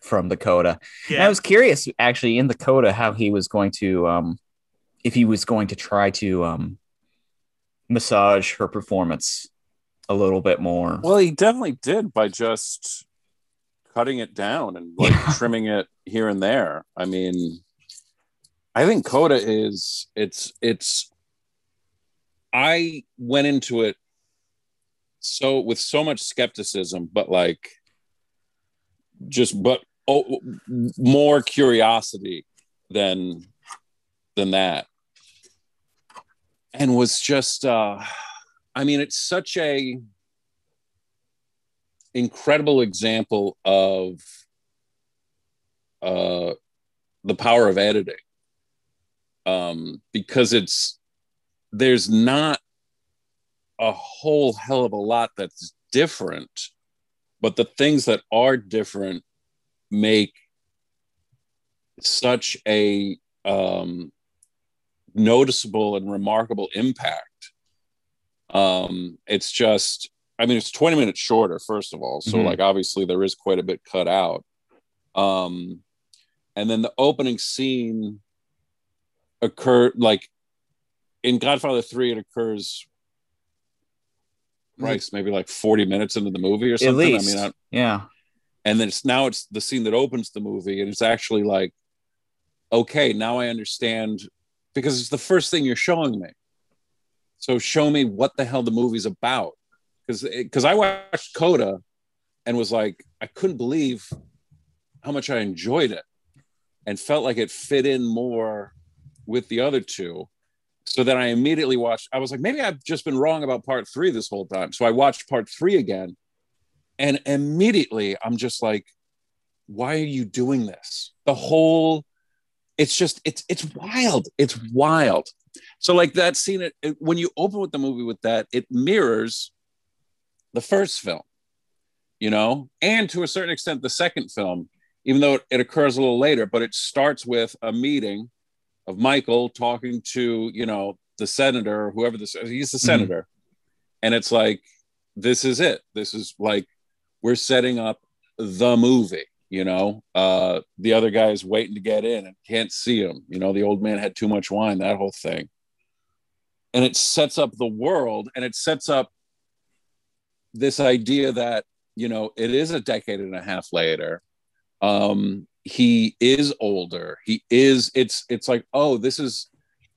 from the coda. And I was curious actually in the coda how he was going to um if he was going to try to um massage her performance a little bit more. Well, he definitely did by just cutting it down and like trimming it here and there. I mean, I think Coda is it's it's I went into it so with so much skepticism, but like just but oh, more curiosity than than that. And was just uh I mean, it's such a incredible example of uh, the power of editing. Um, because it's there's not a whole hell of a lot that's different, but the things that are different make such a um, noticeable and remarkable impact. Um, it's just, I mean, it's 20 minutes shorter, first of all. So, Mhm. like, obviously, there is quite a bit cut out. Um, and then the opening scene occurred, like, in Godfather 3, it occurs, Christ, maybe like 40 minutes into the movie or At something. least. I mean, I, yeah. and then it's now it's the scene that opens the movie and it's actually like okay now i understand because it's the first thing you're showing me. So show me what the hell the movie's about. Because because i watched coda and was like i couldn't believe how much i enjoyed it and felt like it fit in more with the other two. So then i immediately watched i was like maybe i've just been wrong about part three this whole time. So i watched part three again and immediately i'm just like why are you doing this? The whole it's just it's it's wild. It's wild. So like that scene it, it- when you open with the movie with that it mirrors the first film you know? And to a certain extent the second film even though it, it occurs a little later but it starts with a meeting of michael talking to you know the senator or whoever this he's the Mhm. senator. And it's like this is it. This is like we're setting up the movie you know uh the other guy is waiting to get in and can't see him. You know the old man had too much wine that whole thing. And it sets up the world and it sets up this idea that you know it is a decade and a half later. Um he is older. He is it's it's like oh this is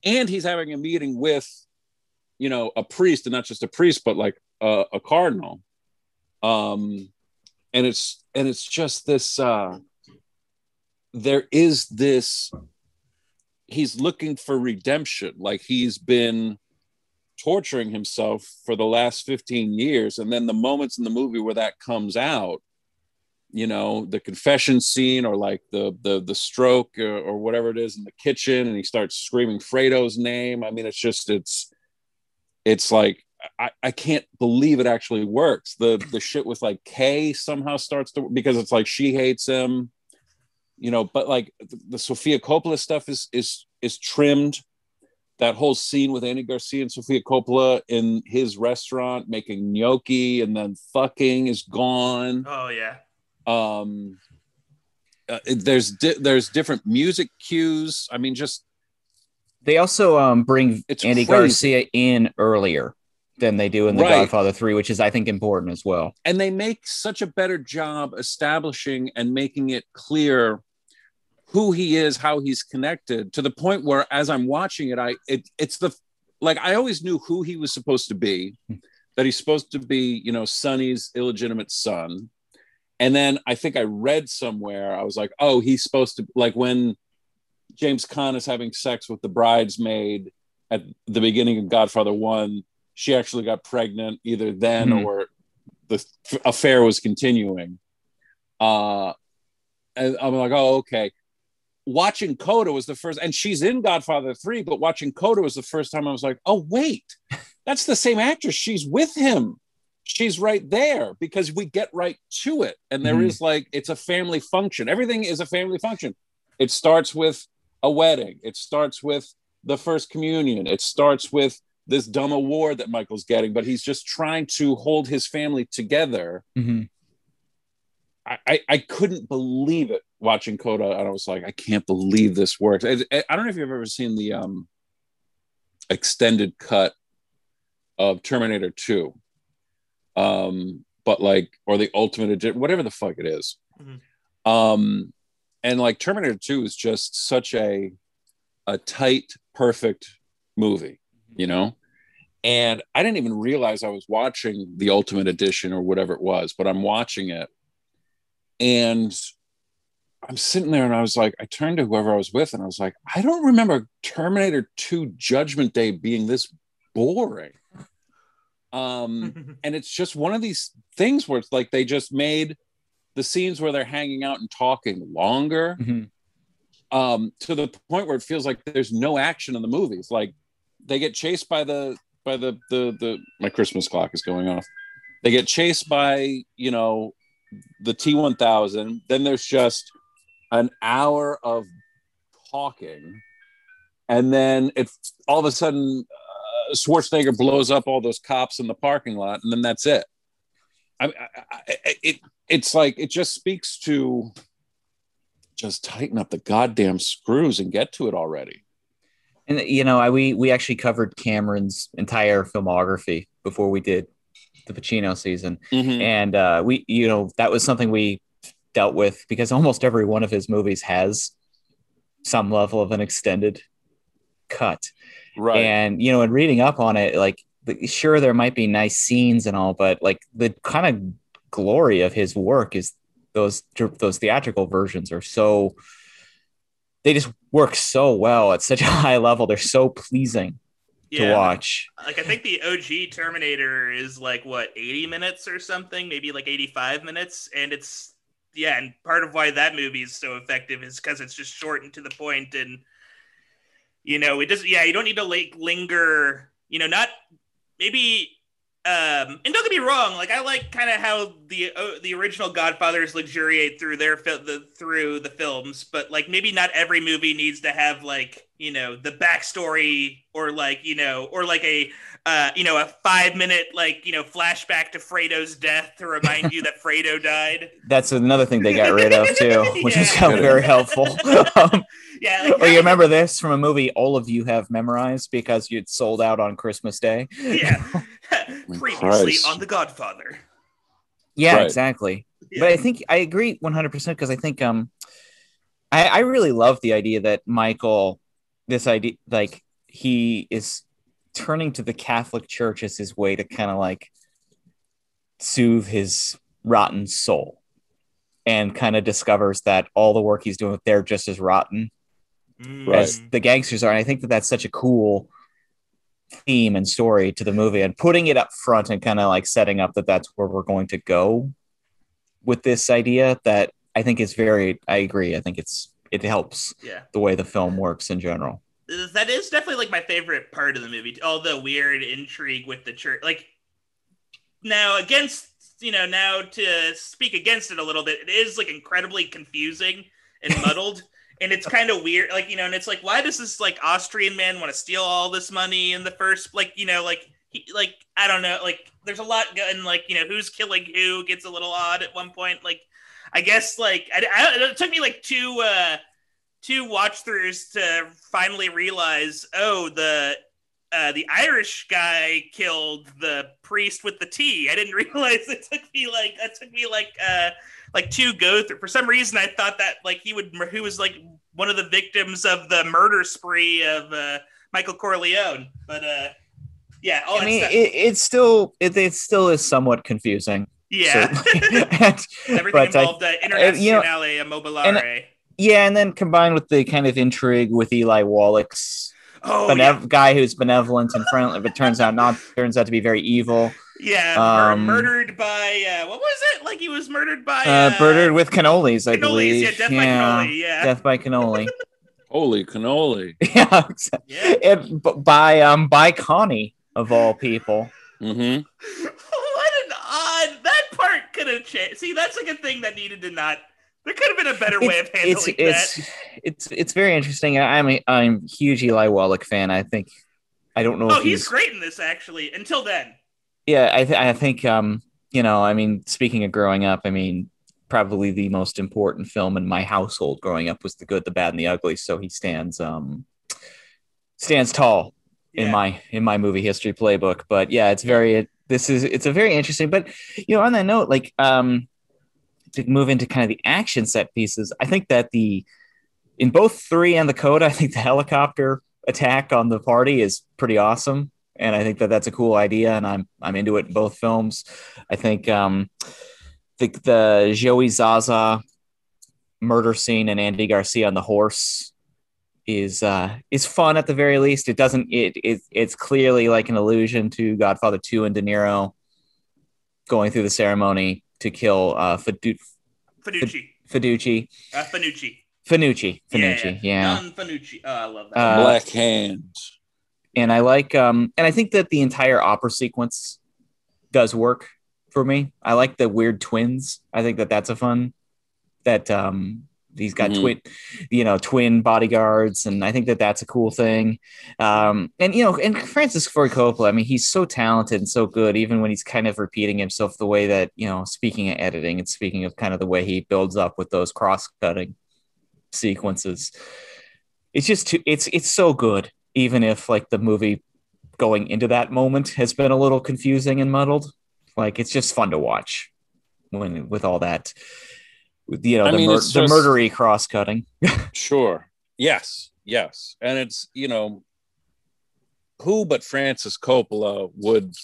and he's having a meeting with you know a priest and not just a priest but like a, a cardinal. Um and it's and it's just this uh there is this he's looking for redemption. Like he's been torturing himself for the last 15 years and then the moments in the movie where that comes out you know the confession scene or like the the the stroke or, or whatever it is in the kitchen and he starts screaming fredo's name. I mean it's just it's it's like I, I can't believe it actually works. The the shit with like Kay somehow starts to because it's like she hates him, you know. But like the, the Sofia Coppola stuff is is is trimmed. That whole scene with Andy Garcia and Sofia Coppola in his restaurant making gnocchi and then fucking is gone. Oh yeah. Um, uh, there's di- there's different music cues. I mean, just They also um, bring It's Andy crazy. Garcia in earlier than they do in The Right. Godfather 3, which is, I think, important as well. and they make such a better job establishing and making it clear who he is how he's connected to the point where as i'm watching it i it, it's the like i always knew who he was supposed to be hmm. that he's supposed to be you know sonny's illegitimate son and then i think i read somewhere i was like oh he's supposed to like when james Caan is having sex with the bridesmaid at the beginning of godfather 1 she actually got pregnant either then Mhm. or the affair was continuing. Uh, and I'm like, oh, okay. Watching Coda was the first, and she's in Godfather 3, but watching Coda was the first time I was like, oh, wait, that's the same actress. She's with him. She's right there because we get right to it. And there Mhm. is like, it's a family function. Everything is a family function. It starts with a wedding, it starts with the first communion, it starts with this dumb award that Michael's getting, but he's just trying to hold his family together. Mhm. I, I, I couldn't believe it watching Coda, and I was like, I can't believe this works. I, I I don't know if you've ever seen the um, extended cut of Terminator 2, um, but like, or the Ultimate Edition, whatever the fuck it is. Mhm. Um, and like Terminator 2 is just such a a tight, perfect movie, you know. And I didn't even realize I was watching the Ultimate Edition or whatever it was, but I'm watching it, and I'm sitting there and I was like, I turned to whoever I was with and I was like, I don't remember Terminator 2 Judgment Day being this boring. Um, and it's just one of these things where it's like they just made the scenes where they're hanging out and talking longer Mhm. um, to the point where it feels like there's no action in the movies. Like they get chased by the by the the the my Christmas clock is going off. They get chased by you know the T one thousand. Then there's just an hour of talking, and then it's all of a sudden uh, Schwarzenegger blows up all those cops in the parking lot, and then that's it. I, I, I, it it's like it just speaks to just tighten up the goddamn screws and get to it already. And you know, I we we actually covered Cameron's entire filmography before we did the Pacino season, Mm-hmm. and uh, we you know that was something we dealt with because almost every one of his movies has some level of an extended cut. Right. And you know, in reading up on it, like sure there might be nice scenes and all, but like the kind of glory of his work is those those theatrical versions are so they just work so well at such a high level. They're so pleasing to watch. Like I think the OG Terminator is like what 80 minutes or something, maybe like 85 minutes, and it's yeah, and part of why that movie is so effective is because it's just short and to the point, and you know it doesn't. Yeah, you don't need to like linger. You know, not maybe. Um, and don't get me wrong, like I like kind of how the uh, the original Godfathers luxuriate through their fil- the through the films, but like maybe not every movie needs to have like you know the backstory or like you know or like a uh, you know, a five minute like you know flashback to Fredo's death to remind you that Fredo died. That's another thing they got rid of too, which was Yeah. very helpful. um, Yeah, like, oh, you remember this from a movie all of you have memorized because you'd sold out on Christmas Day? Yeah, previously Christ. on The Godfather. Yeah, Right. exactly. Yeah. But I think I agree 100% because I think um I, I really love the idea that Michael this idea like he is turning to the Catholic Church as his way to kind of like soothe his rotten soul and kind of discovers that all the work he's doing they're just as rotten Mm. as the gangsters are. And I think that that's such a cool theme and story to the movie and putting it up front and kind of like setting up that that's where we're going to go with this idea that I think is very, I agree. I think it's, it helps Yeah, the way the film works in general. that is definitely like my favorite part of the movie. All the weird intrigue with the church. Like now, against you know, now to speak against it a little bit, it is like incredibly confusing and muddled. And it's kind of weird, like you know, and it's like, why does this like Austrian man want to steal all this money in the first, like you know, like he, like I don't know, like there's a lot going, like you know, who's killing who gets a little odd at one point. Like, I guess like I, I, it took me like two uh two watch throughs to finally realize, oh, the uh, the Irish guy killed the priest with the tea. I didn't realize it took me like that took me like uh like two go through. For some reason, I thought that like he would who was like one of the victims of the murder spree of uh, Michael Corleone. But uh, yeah, all I mean, stuff- it, it's still, it, it still is somewhat confusing. yeah. And- Everything but I- involved uh, you know, Immobiliare. yeah, and then combined with the kind of intrigue with Eli Wallach's oh, benev- guy who's benevolent and friendly, but turns out not, turns out to be very evil. Yeah. yeah um, murdered by uh, what was it? Like he was murdered by Uh, murdered with cannolis, I cannolis. believe. Yeah, death by cannoli. Yeah. Death by cannoli. Holy cannoli. yeah, exactly. Yeah. It- b- by um by Connie of all people. Mm-hmm. what an odd that part could have changed. See, that's like a thing that needed to not. There could have been a better way of handling it's that. it's it's very interesting. I- I'm a, I'm huge Eli Wallach fan. I think I don't know Oh, if he's he's, great in this actually. Until then, yeah. I th- I think um you know I mean speaking of growing up, I mean probably the most important film in my household growing up was The Good, the Bad, and the Ugly. So he stands um stands tall in Yeah. my in my movie history playbook but yeah it's very this is it's a very interesting but you know on that note like um to move into kind of the action set pieces i think that the in both three and the code i think the helicopter attack on the party is pretty awesome and i think that that's a cool idea and i'm i'm into it in both films i think um the the joey zaza murder scene and andy garcia on the horse is uh is fun at the very least. It doesn't it, it it's clearly like an allusion to Godfather 2 and De Niro going through the ceremony to kill uh Fidu- Finucci. Fiducci, Uh, Finucci. Finucci, Finucci, yeah. Don Finucci. Oh, I love that. Uh, Black hands. And I like um and I think that the entire opera sequence does work for me. I like the weird twins. I think that that's a fun that um he's got Mhm. twin you know twin bodyguards and I think that that's a cool thing. Um and you know and Francis Ford Coppola, I mean he's so talented and so good even when he's kind of repeating himself the way that, you know, speaking of editing and speaking of kind of the way he builds up with those cross-cutting sequences. It's just too it's it's so good even if like the movie going into that moment has been a little confusing and muddled. Like it's just fun to watch when with all that, you know, I the, mean, mur- it's the murdery cross cutting. Sure. Yes. Yes. And it's, you know, who but Francis Coppola would,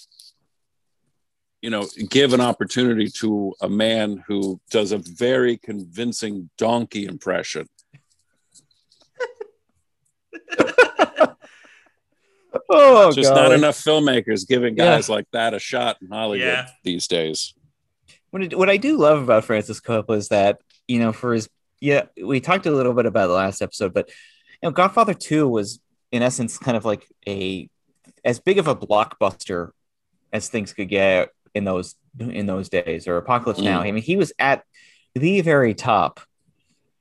you know, give an opportunity to a man who does a very convincing donkey impression? Oh, Just not enough filmmakers giving Yeah. guys like that a shot in Hollywood Yeah. these days. What, it- what I do love about Francis Coppola is that you know for his yeah we talked a little bit about the last episode, but you know Godfather Two was in essence kind of like a as big of a blockbuster as things could get in those in those days or Apocalypse mm. Now. I mean he was at the very top,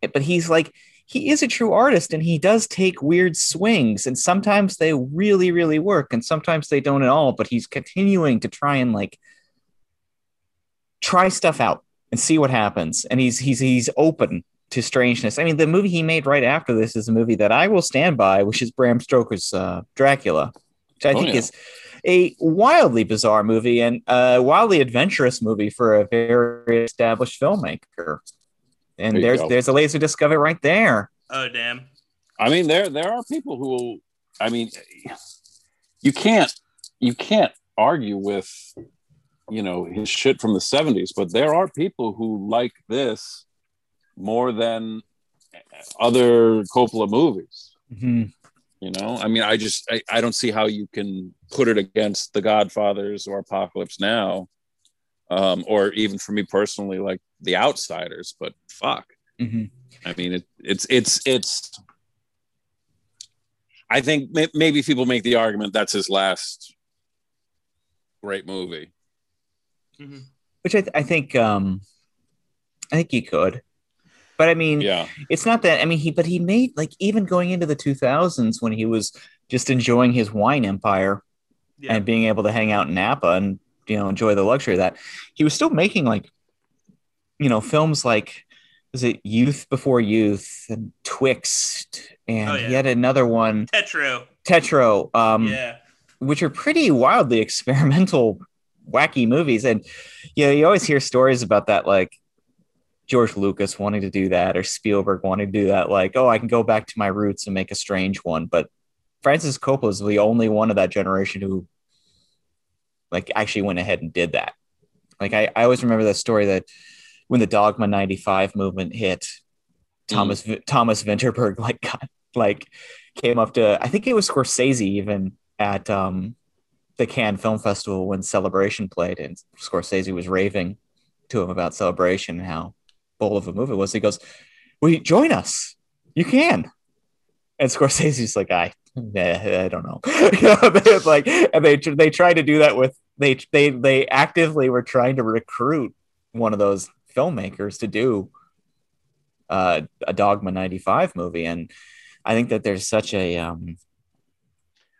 but he's like he is a true artist and he does take weird swings and sometimes they really really work and sometimes they don't at all. But he's continuing to try and like try stuff out and see what happens. And he's he's he's open to strangeness. I mean, the movie he made right after this is a movie that I will stand by, which is Bram Stoker's uh, Dracula, which I Oh, think yeah. is a wildly bizarre movie and a wildly adventurous movie for a very established filmmaker. And There there's go. there's a laser disc of it right there. oh, damn. I mean, there there are people who will. I mean, you can't you can't argue with you know his shit from the '70s, but there are people who like this more than other Coppola movies. Mhm. You know, I mean, I just I, I don't see how you can put it against The Godfathers or Apocalypse Now, um, or even for me personally, like The Outsiders. But fuck, Mhm. I mean, it, it's it's it's. I think may, maybe people make the argument that's his last great movie. Mhm. Which I, th- I think um I think he could. But I mean, Yeah, it's not that i mean he but he made like even going into the 2000s when he was just enjoying his wine empire Yeah. and being able to hang out in napa and you know enjoy the luxury of that he was still making like you know films like was it youth before youth and twixt and Oh, yeah. had another one Tetro. tetro um yeah. which are pretty wildly experimental, wacky movies. And you know, you always hear stories about that, like George Lucas wanting to do that or Spielberg wanting to do that, like, oh, I can go back to my roots and make a strange one. But Francis Coppola is the only one of that generation who like actually went ahead and did that. Like I, I always remember that story that when the Dogma 95 movement hit, Thomas Thomas Vinterberg like got like came up to I think it was Scorsese even at um the Cannes Film Festival when Celebration played and Scorsese was raving to him about Celebration and how full of a movie it was. He goes, Will you join us? You can. And Scorsese's like, I nah, I don't know. you know, they like and they they tried to do that with they they they actively were trying to recruit one of those filmmakers to do uh, a Dogma 95 movie. And I think that there's such a um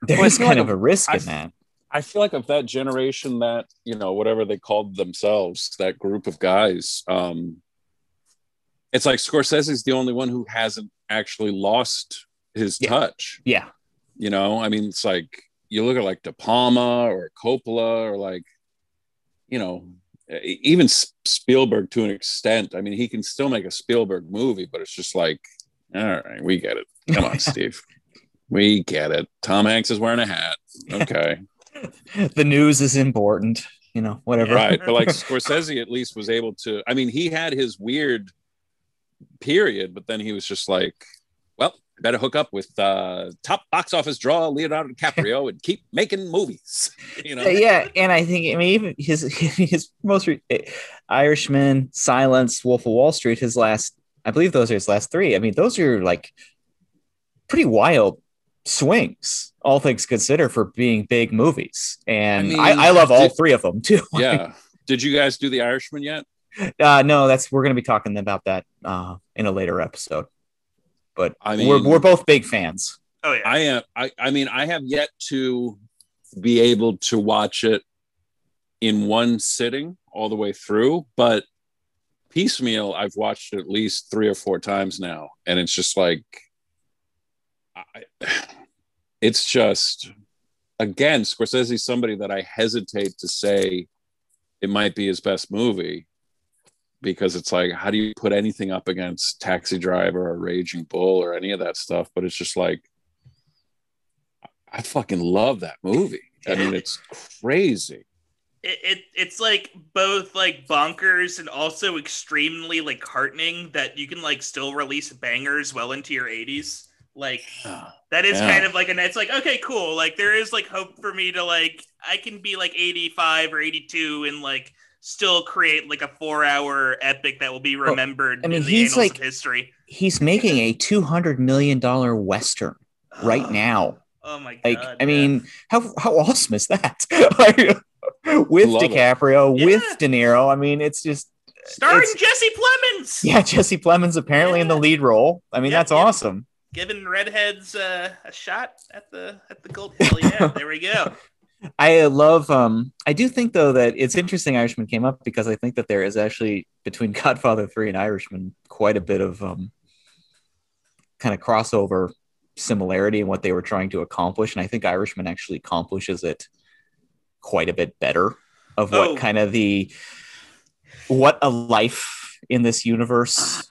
Well, there's feel kind like of a risk I in that. I feel like of that generation, that you know, whatever they called themselves, that group of guys, um, it's like Scorsese's the only one who hasn't actually lost his Yeah. touch. Yeah. You know, I mean, it's like you look at like De Palma or Coppola or like, you know, even S- Spielberg to an extent. I mean, he can still make a Spielberg movie, but it's just like, all right, we get it. Come on, Steve. We get it. Tom Hanks is wearing a hat. Okay. The news is important, you know, whatever. right but like scorsese at least was able to i mean he had his weird period but then he was just like better hook up with uh, top box office draw Leonardo DiCaprio and keep making movies. You know, yeah, and I think I mean even his his most re- eh, Irishman, Silence, Wolf of Wall Street, his last, I believe those are his last three. I mean, those are like pretty wild swings, all things considered, for being big movies. And I, mean, I, love all did- three of them too. yeah. Did you guys do the Irishman yet? Uh, no, that's we're going to be talking about that uh, in a later episode. But I we're mean- we're both big fans. Oh yeah. I am. I, I mean, I have yet to be able to watch it in one sitting all the way through, but piecemeal, I've watched it at least three or four times now, and it's just like, I, it's just again, Scorsese's somebody that I hesitate to say it might be his best movie because it's like, how do you put anything up against Taxi Driver or Raging Bull or any of that stuff? But it's just like, I fucking love that movie. I mean, it's crazy. it, it it's like both like bonkers and also extremely like heartening that you can like still release bangers well into your 80s like that is Yeah. kind of like and it's like okay cool like there is like hope for me to like i can be like 85 or 82 and like still create like a four hour epic that will be remembered I mean, in the he's, annals like- of history He's making a two hundred million dollar western right now. oh my god Like, I yeah. mean, how how awesome is that? With Love it. DiCaprio, Yeah. with De Niro. I mean, it's just starring it's- jesse plemons yeah, Jesse Plemons apparently in the lead role. I mean, Yep, that's yep. awesome. giving redheads uh, a shot at the at the gold well yeah there we go I love um I do think though that it's interesting Irishman came up because I think that there is actually between Godfather 3 and Irishman quite a bit of um kind of crossover similarity in what they were trying to accomplish and I think Irishman actually accomplishes it quite a bit better of what Oh. kind of the what a life in this universe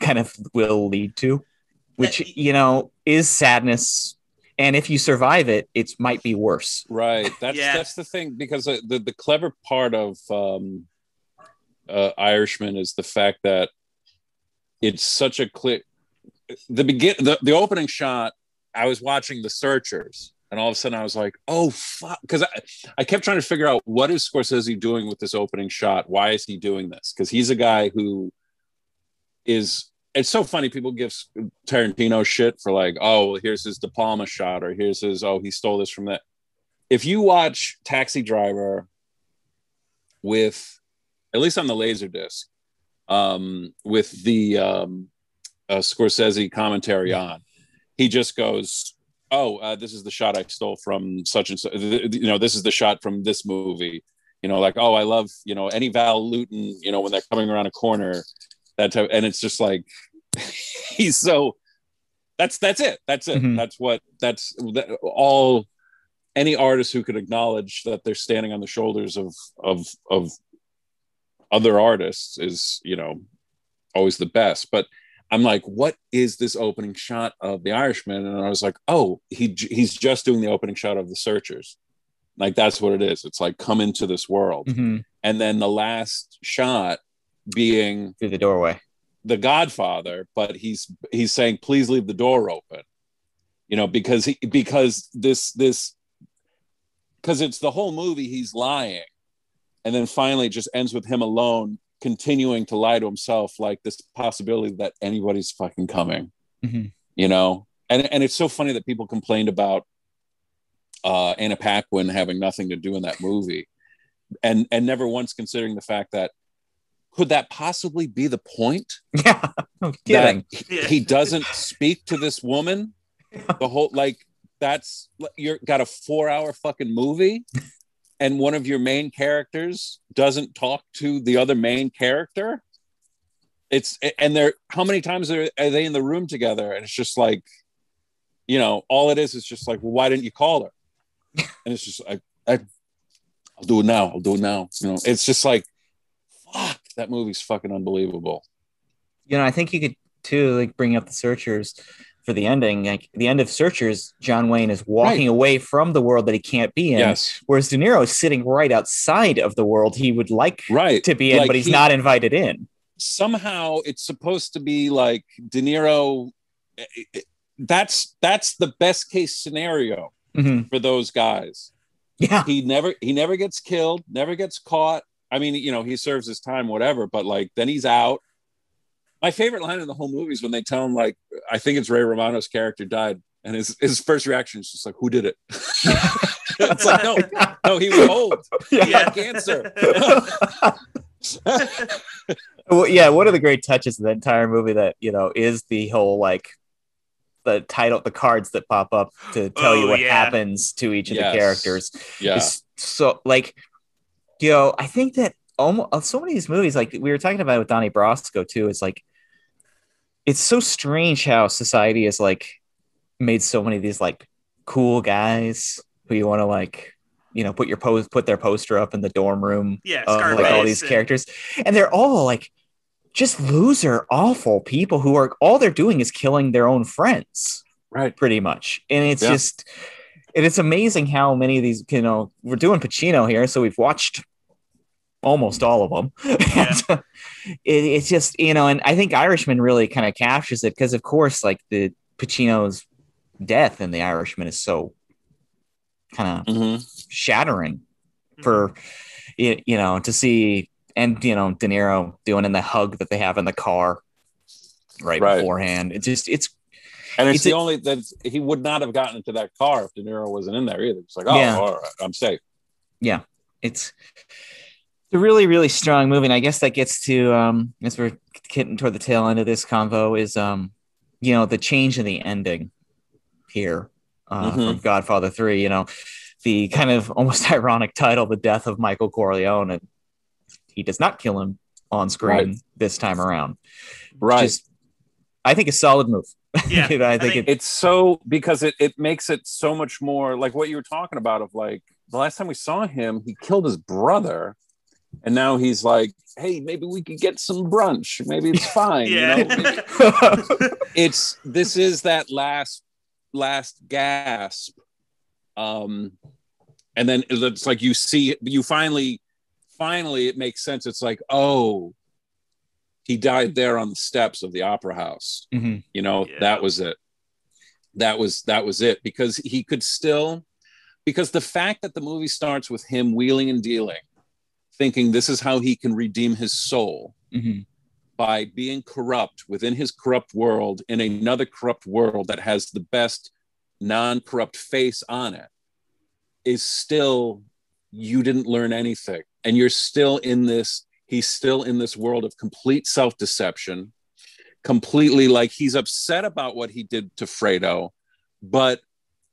kind of will lead to which you know is sadness and if you survive it it might be worse Right. That's Yeah. that's the thing because uh, the the clever part of um, uh, Irishman is the fact that it's such a clear. The begin the, the opening shot. I was watching The Searchers, and all of a sudden I was like, "Oh fuck!" Because I, I kept trying to figure out what is Scorsese doing with this opening shot. Why is he doing this? Because he's a guy who is. It's so funny. People give Tarantino shit for like, "Oh, well, here's his De Palma shot," or "Here's his oh, he stole this from that." if you watch Taxi Driver with, at least on the Laserdisc, um, with the um, uh, Scorsese commentary on, he just goes, "Oh, uh, this is the shot I stole from such and such. You know, this is the shot from this movie. You know, like, oh, I love you know any Val Lewton. You know, when they're coming around a corner, that type, and it's just like he's so." That's that's it. That's it. Mhm. That's what. That's that, all any artist who could acknowledge that they're standing on the shoulders of of of other artists is you know always the best but i'm like what is this opening shot of the irishman and i was like oh he he's just doing the opening shot of the searchers like that's what it is it's like come into this world Mhm. and then the last shot being through the doorway. the godfather but he's he's saying please leave the door open. You know because he because this this because it's the whole movie he's lying. And then finally it just ends with him alone continuing to lie to himself like this possibility that anybody's fucking coming. Mhm. you know? And and it's so funny that people complained about uh anna paquin having nothing to do in that movie. And and never once considering the fact that could that possibly be the point? Yeah, no kidding. that Yeah. he doesn't speak to this woman the whole like that's you're got a four hour fucking movie and one of your main characters doesn't talk to the other main character? It's and they're how many times are, are they in the room together? And it's just like you know all it is is just like well why didn't you call her? And it's just like I, i'll do it now i'll do it now you know? It's just like fuck that movie's fucking unbelievable you know, I think you could too like bring up the searchers for the ending. Like the end of Searchers, John Wayne is walking away from the world that he can't be in, yes whereas De Niro is sitting right outside of the world he would like right to be in, Like but he's he- not invited in. somehow it's supposed to be like De Niro. Eh, eh, eh, that's that's the best case scenario Mhm. for those guys. Yeah. He never he never gets killed, never gets caught. I mean, you know, he serves his time, whatever, but like then he's out. My favorite line in the whole movie is when they tell him, like, I think it's Ray Romano's character died, and his his first reaction is just like, "Who did it?" it's like, no, no, he was old. He Yeah. had cancer. well, yeah, one of the great touches of the entire movie that you know is the whole like the title, the cards that pop up to tell you Oh, what yeah. happens to each of Yes. the characters. yeah, Is so like, you know, I think that almost so many of these movies, like we were talking about with Donnie Brasco too, it's like it's so strange how society has like made so many of these like cool guys who you want to like you know put your post put their poster up in the dorm room Yeah, of like all these and- characters and they're all like just loser awful people who are all they're doing is killing their own friends right. pretty much and it's Yeah. just and it's amazing how many of these you know we're doing pacino here so we've watched almost all of them Yeah. And, it, it's just you know and i think irishman really kind of captures it because of course like the pacino's death in the irishman is so kind of hmm shattering for you, you know to see and you know De Niro doing in the hug that they have in the car right, Right. beforehand. It just it's And it's, It's the a- only that he would not have gotten into that car if De Niro wasn't in there either. It's like, oh, Yeah. all right, I'm safe. Yeah, it's a really really strong movie. And I guess that gets to um as we're getting toward the tail end of this convo is um you know the change in the ending here uh, Mhm. from Godfather Three. You know the kind of almost ironic title, "The Death of Michael Corleone," and he does not kill him on screen Right. this time around. Right. Just, I think a solid move. Yeah, You know, I think think- it, it's so because it, it makes it so much more like what you were talking about of like the last time we saw him he killed his brother and now he's like hey maybe we could get some brunch maybe it's fine Yeah. you know it's this is that last last gasp um and then it's like you see you finally finally it makes sense it's like oh he died there on the steps of the opera house Mhm. you know Yeah. that was it that was that was it because he could still because the fact that the movie starts with him wheeling and dealing thinking this is how he can redeem his soul Mhm. by being corrupt within his corrupt world in another corrupt world that has the best non-corrupt face on it is still you didn't learn anything and you're still in this he's still in this world of complete self-deception completely like he's upset about what he did to Fredo but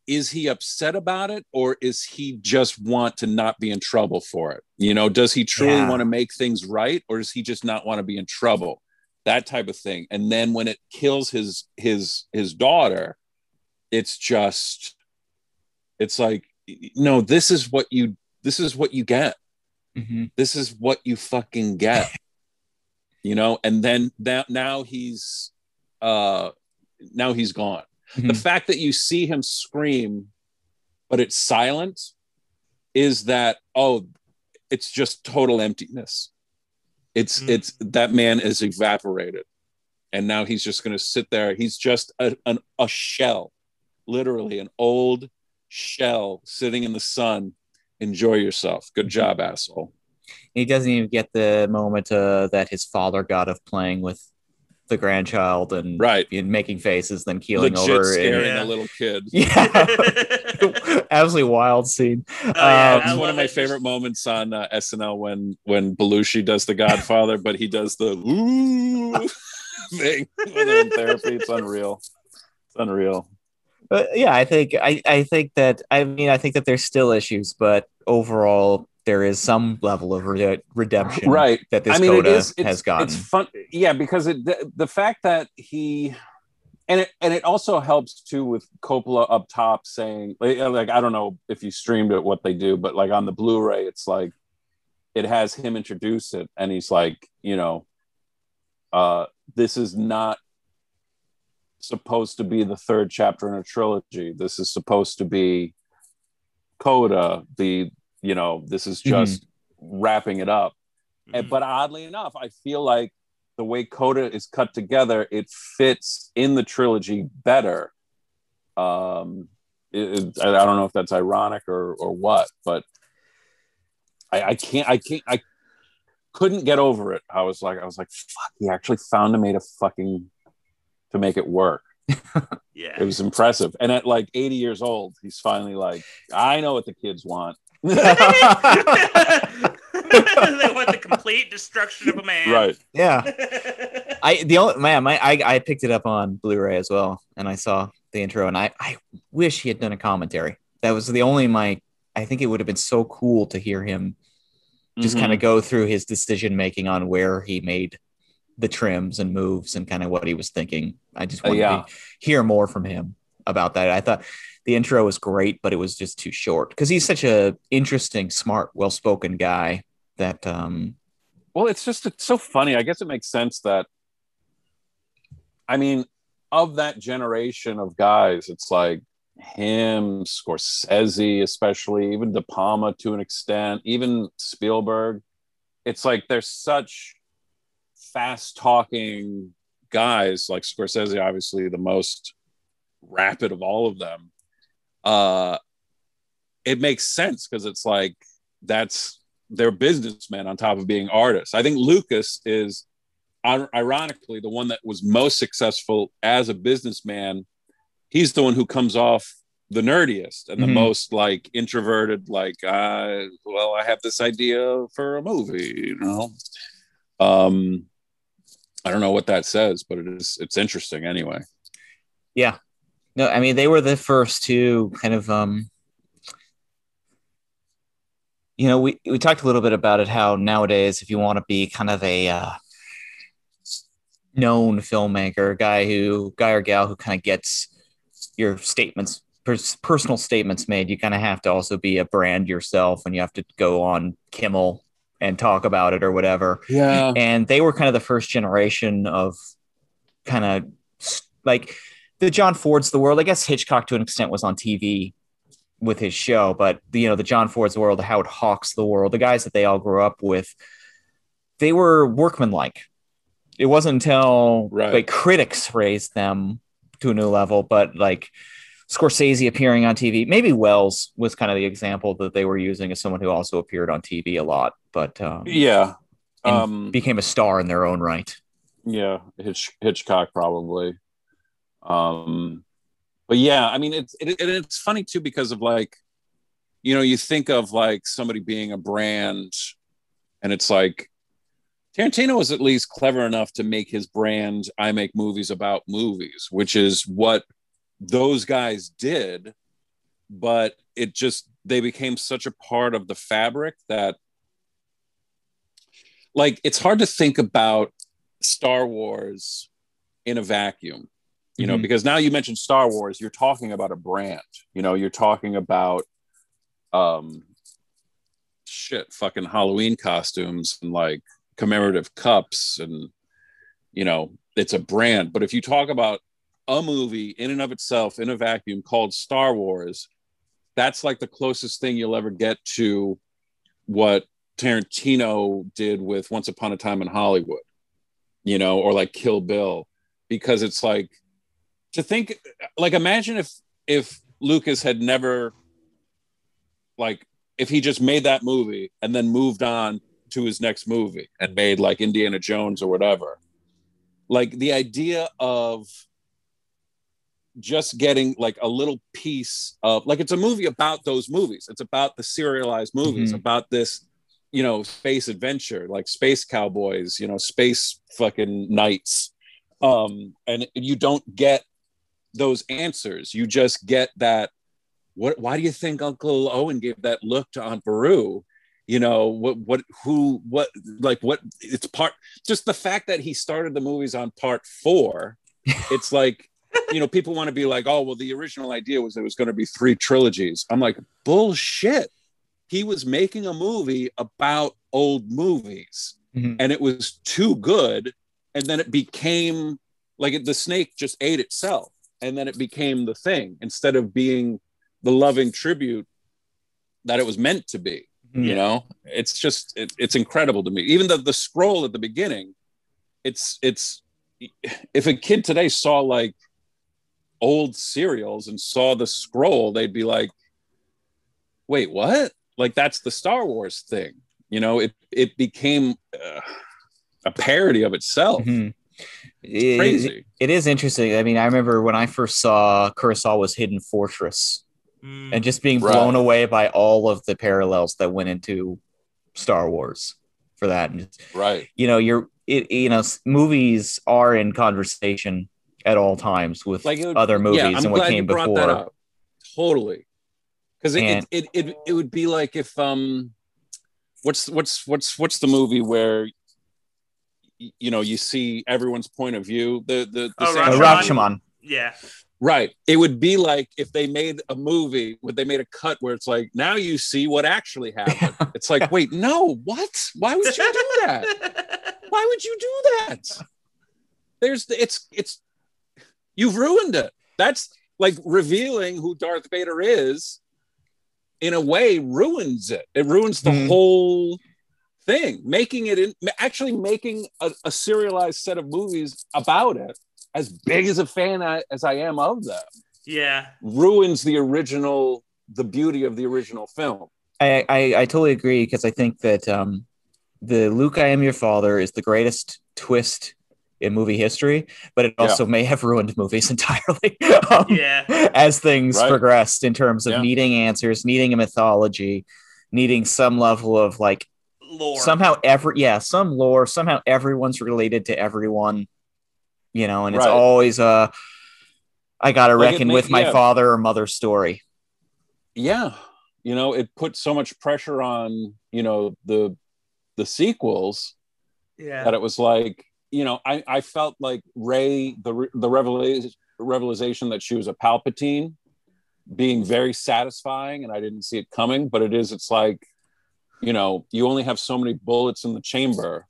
is he upset about it or is he just want to not be in trouble for it? You know does he truly Yeah. want to make things right or does he just not want to be in trouble? That type of thing. And then when it kills his his his daughter it's just it's like no this is what you this is what you get. Mhm. this is what you fucking get. You know and then that now he's uh now he's gone the Mhm. fact that you see him scream but it's silent is that oh it's just total emptiness. It's Mm. it's that man is evaporated. And now he's just going to sit there. He's just a, an, a shell literally an old shell sitting in the sun. Enjoy yourself. Good job asshole. He doesn't even get the moment uh, that his father got of playing with the grandchild and right and making faces, then keeling legit over. scaring And, Yeah. a little kid yeah, absolutely wild scene. Oh, yeah, Um, It's one of my it. favorite moments on uh, SNL when when Belushi does The Godfather, but he does the ooh thing when they're in therapy. It's unreal. It's unreal. But yeah, I think I, I think that I mean I think that there's still issues, but overall there is some level of re- redemption Right. that this I mean, coda is. Has gotten. it's fun. Yeah, because it the, the fact that he and it and it also helps too with Coppola up top saying like, like I don't know if you streamed it what they do, but like on the Blu-ray, it's like it has him introduce it, and he's like, you know, uh, this is not supposed to be the third chapter in a trilogy. This is supposed to be Coda. The you know, this is just wrapping it up. And- but oddly enough, I feel like the way Coda is cut together, it fits in the trilogy better Um, it, it- I, don't know if that's ironic or or what, but I, I can't I can't I couldn't get over it. I was like I was like fuck. He actually found a way to fucking to make it work. Yeah. It was impressive. And at like 80 years old, he's finally like, I know what the kids want. They want the complete destruction of a man. right. Yeah. I the only man, my I, I picked it up on Blu-ray as well, and I saw the intro, and I I wish he had done a commentary. That was the only my. I think it would have been so cool to hear him just Mhm. kind of go through his decision making on where he made the trims and moves and kind of what he was thinking. I just Uh, wanted yeah. to hear more from him about that. I thought the intro was great, but it was just too short because he's such a interesting, smart, well-spoken guy that um Well, it's just it's so funny. I guess it makes sense that I mean, of that generation of guys, it's like him, Scorsese, especially, even De Palma to an extent, even Spielberg. It's like they're such fast talking guys, like Scorsese, obviously the most rapid of all of them. Uh it makes sense because it's like that's they're businessmen on top of being artists. I think Lucas is ironically the one that was most successful as a businessman. He's the one who comes off the nerdiest and the Mhm. most like introverted, like, uh, well, I have this idea for a movie, you know. Um, I don't know what that says, but it is it's interesting anyway. Yeah. No, I mean they were the first to kind of um you know, we we talked a little bit about it how nowadays if you want to be kind of a uh known filmmaker, a guy who guy or gal who kind of gets your statements pers- personal statements made, you kind of have to also be a brand yourself and you have to go on Kimmel and talk about it or whatever Yeah. and they were kind of the first generation of kind of like the John Fords the world. I guess Hitchcock to an extent was on TV with his show, but the, you know the John Fords the world, the Howard Hawks the world, the guys that they all grew up with, they were workmanlike. It wasn't until Right. like critics raised them to a new level, but like Scorsese appearing on TV, maybe Welles was kind of the example that they were using as someone who also appeared on TV a lot, but um, Yeah. Um, became a star in their own right. yeah Hitch, hitchcock probably um but yeah i mean it's it, it, it's funny too because of like you know you think of like somebody being a brand and it's like tarantino was at least clever enough to make his brand i make movies about movies which is what those guys did but it just they became such a part of the fabric that like it's hard to think about Star Wars in a vacuum, you know, Mhm. because now you mentioned Star Wars, you're talking about a brand, you know, you're talking about um shit, fucking Halloween costumes and like commemorative cups and you know, it's a brand. But if you talk about a movie in and of itself in a vacuum called Star Wars, that's like the closest thing you'll ever get to what Tarantino did with Once Upon a Time in Hollywood, you know, or like Kill Bill, because it's like to think, like, imagine if if Lucas had never, like, if he just made that movie and then moved on to his next movie and made like Indiana Jones or whatever, like the idea of just getting like a little piece of like it's a movie about those movies. It's about the serialized movies Mhm. about this you know space adventure like space cowboys you know space fucking knights. Um and you don't get those answers. You just get that what why do you think uncle owen gave that look to aunt beru? You know what what who what like what it's part just the fact that he started the movies on part four it's like you know people want to be like oh well the original idea was it was going to be three trilogies. I'm like bullshit. He was making a movie about old movies Mhm. and it was too good and then it became like the snake just ate itself and then it became the thing instead of being the loving tribute that it was meant to be you know it's just it, it's incredible to me even the the scroll at the beginning it's it's if a kid today saw like old serials and saw the scroll, they'd be like, "Wait, what?" Like that's the Star Wars thing. You know, it it became uh, a parody of itself. Mhm. It- Crazy. it is interesting. I mean, I remember when I first saw Kurosawa's Hidden Fortress Mm. and just being Right. blown away by all of the parallels that went into Star Wars for that. And just, Right. you know, you're it, you know, movies are in conversation at all times with Like would- other movies yeah, and what came before. Totally. Because it, And- it, it, it it would be like if um what's what's what's what's the movie where you know you see everyone's point of view the the, the Oh, same- Rashomon? Rashomon. yeah. right it would be like if they made a movie would they made a cut where it's like now you see what actually happened it's like wait no what why would you do that why would you do that there's the, it's it's you've ruined it that's like revealing who darth vader is in a way ruins it it ruins the Mhm. whole thing making it in actually making a, a serialized set of movies about it as big as a fan I, as i am of them yeah. ruins the original the beauty of the original film I, I, I totally agree because I think that um, the Luke, I am your father is the greatest twist in movie history, but it Yeah. also may have ruined movies entirely um, Yeah. as things Right. progressed in terms of Yeah. needing answers, needing a mythology, needing some level of like Lore. somehow every yeah some lore somehow everyone's related to everyone, you know, and it's Right. always uh I gotta Like reckon may- with my yeah. father or mother story. yeah you know it put so much pressure on you know the the sequels yeah. that it was like you know i i felt like Rey the the revelation revelation that she was a palpatine being very satisfying and i didn't see it coming but it is it's like you know you only have so many bullets in the chamber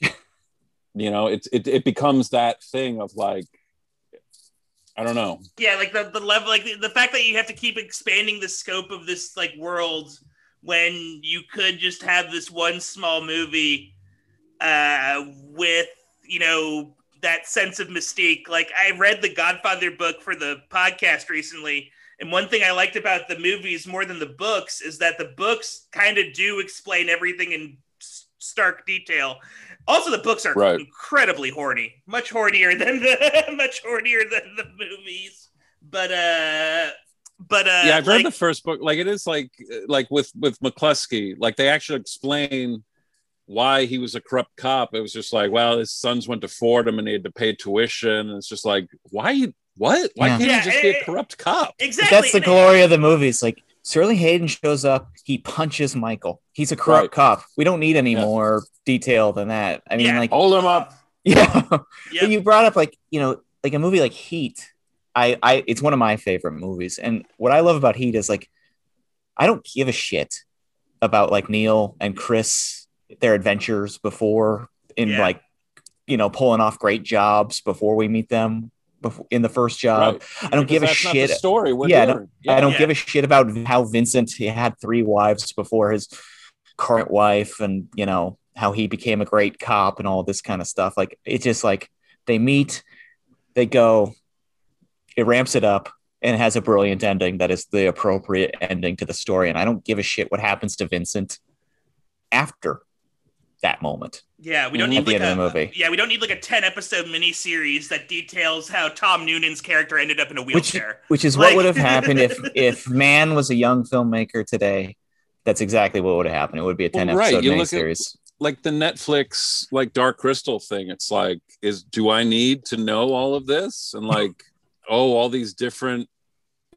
you know it, it it becomes that thing of like i don't know. Yeah like the, the level like the, the fact that you have to keep expanding the scope of this like world when you could just have this one small movie uh with you know that sense of mystique. Like i read the godfather book for the podcast recently and one thing i liked about the movies more than the books is that the books kind of do explain everything in stark detail. Also the books are Right. incredibly horny much hornier than the much hornier than the movies. But uh but uh yeah i've like, read the first book. Like it is like like with with mccluskey like they actually explain why he was a corrupt cop. It was just like well his sons went to fordham and he had to pay tuition. And it's just like why you what why Yeah. can't Yeah, you just be a eh, eh, corrupt cop exactly That's the and- glory of the movies. Like Sterling Hayden shows up, he punches Michael. He's a corrupt Right. cop. We don't need any Yeah. more detail than that. I mean, Yeah. like, hold him up yeah. Yep. But you brought up like you know, like a movie like Heat. I, I, it's one of my favorite movies, and what I love about Heat is like, I don't give a shit about like Neil and Chris, their adventures before in Yeah. like, you know, pulling off great jobs before we meet them before in the first job. Right. I don't Because give a that's not shit. the story we're Yeah, I don't- hearing. I don't Yeah. give a shit about how Vincent he had three wives before his current wife, and you know how he became a great cop and all this kind of stuff. Like it's just like they meet, they go, it ramps it up, and it has a brilliant ending that is the appropriate ending to the story. And I don't give a shit what happens to Vincent after that moment. Yeah, we don't need At the like end a of the movie. yeah, we don't need like a ten episode miniseries that details how Tom Noonan's character ended up in a wheelchair. which is Like- what would have happened if if Mann was a young filmmaker today. That's exactly what would have happened. It would be a Well, ten right, episode you look at- miniseries. like the netflix like dark crystal thing it's like is do i need to know all of this and like oh all these different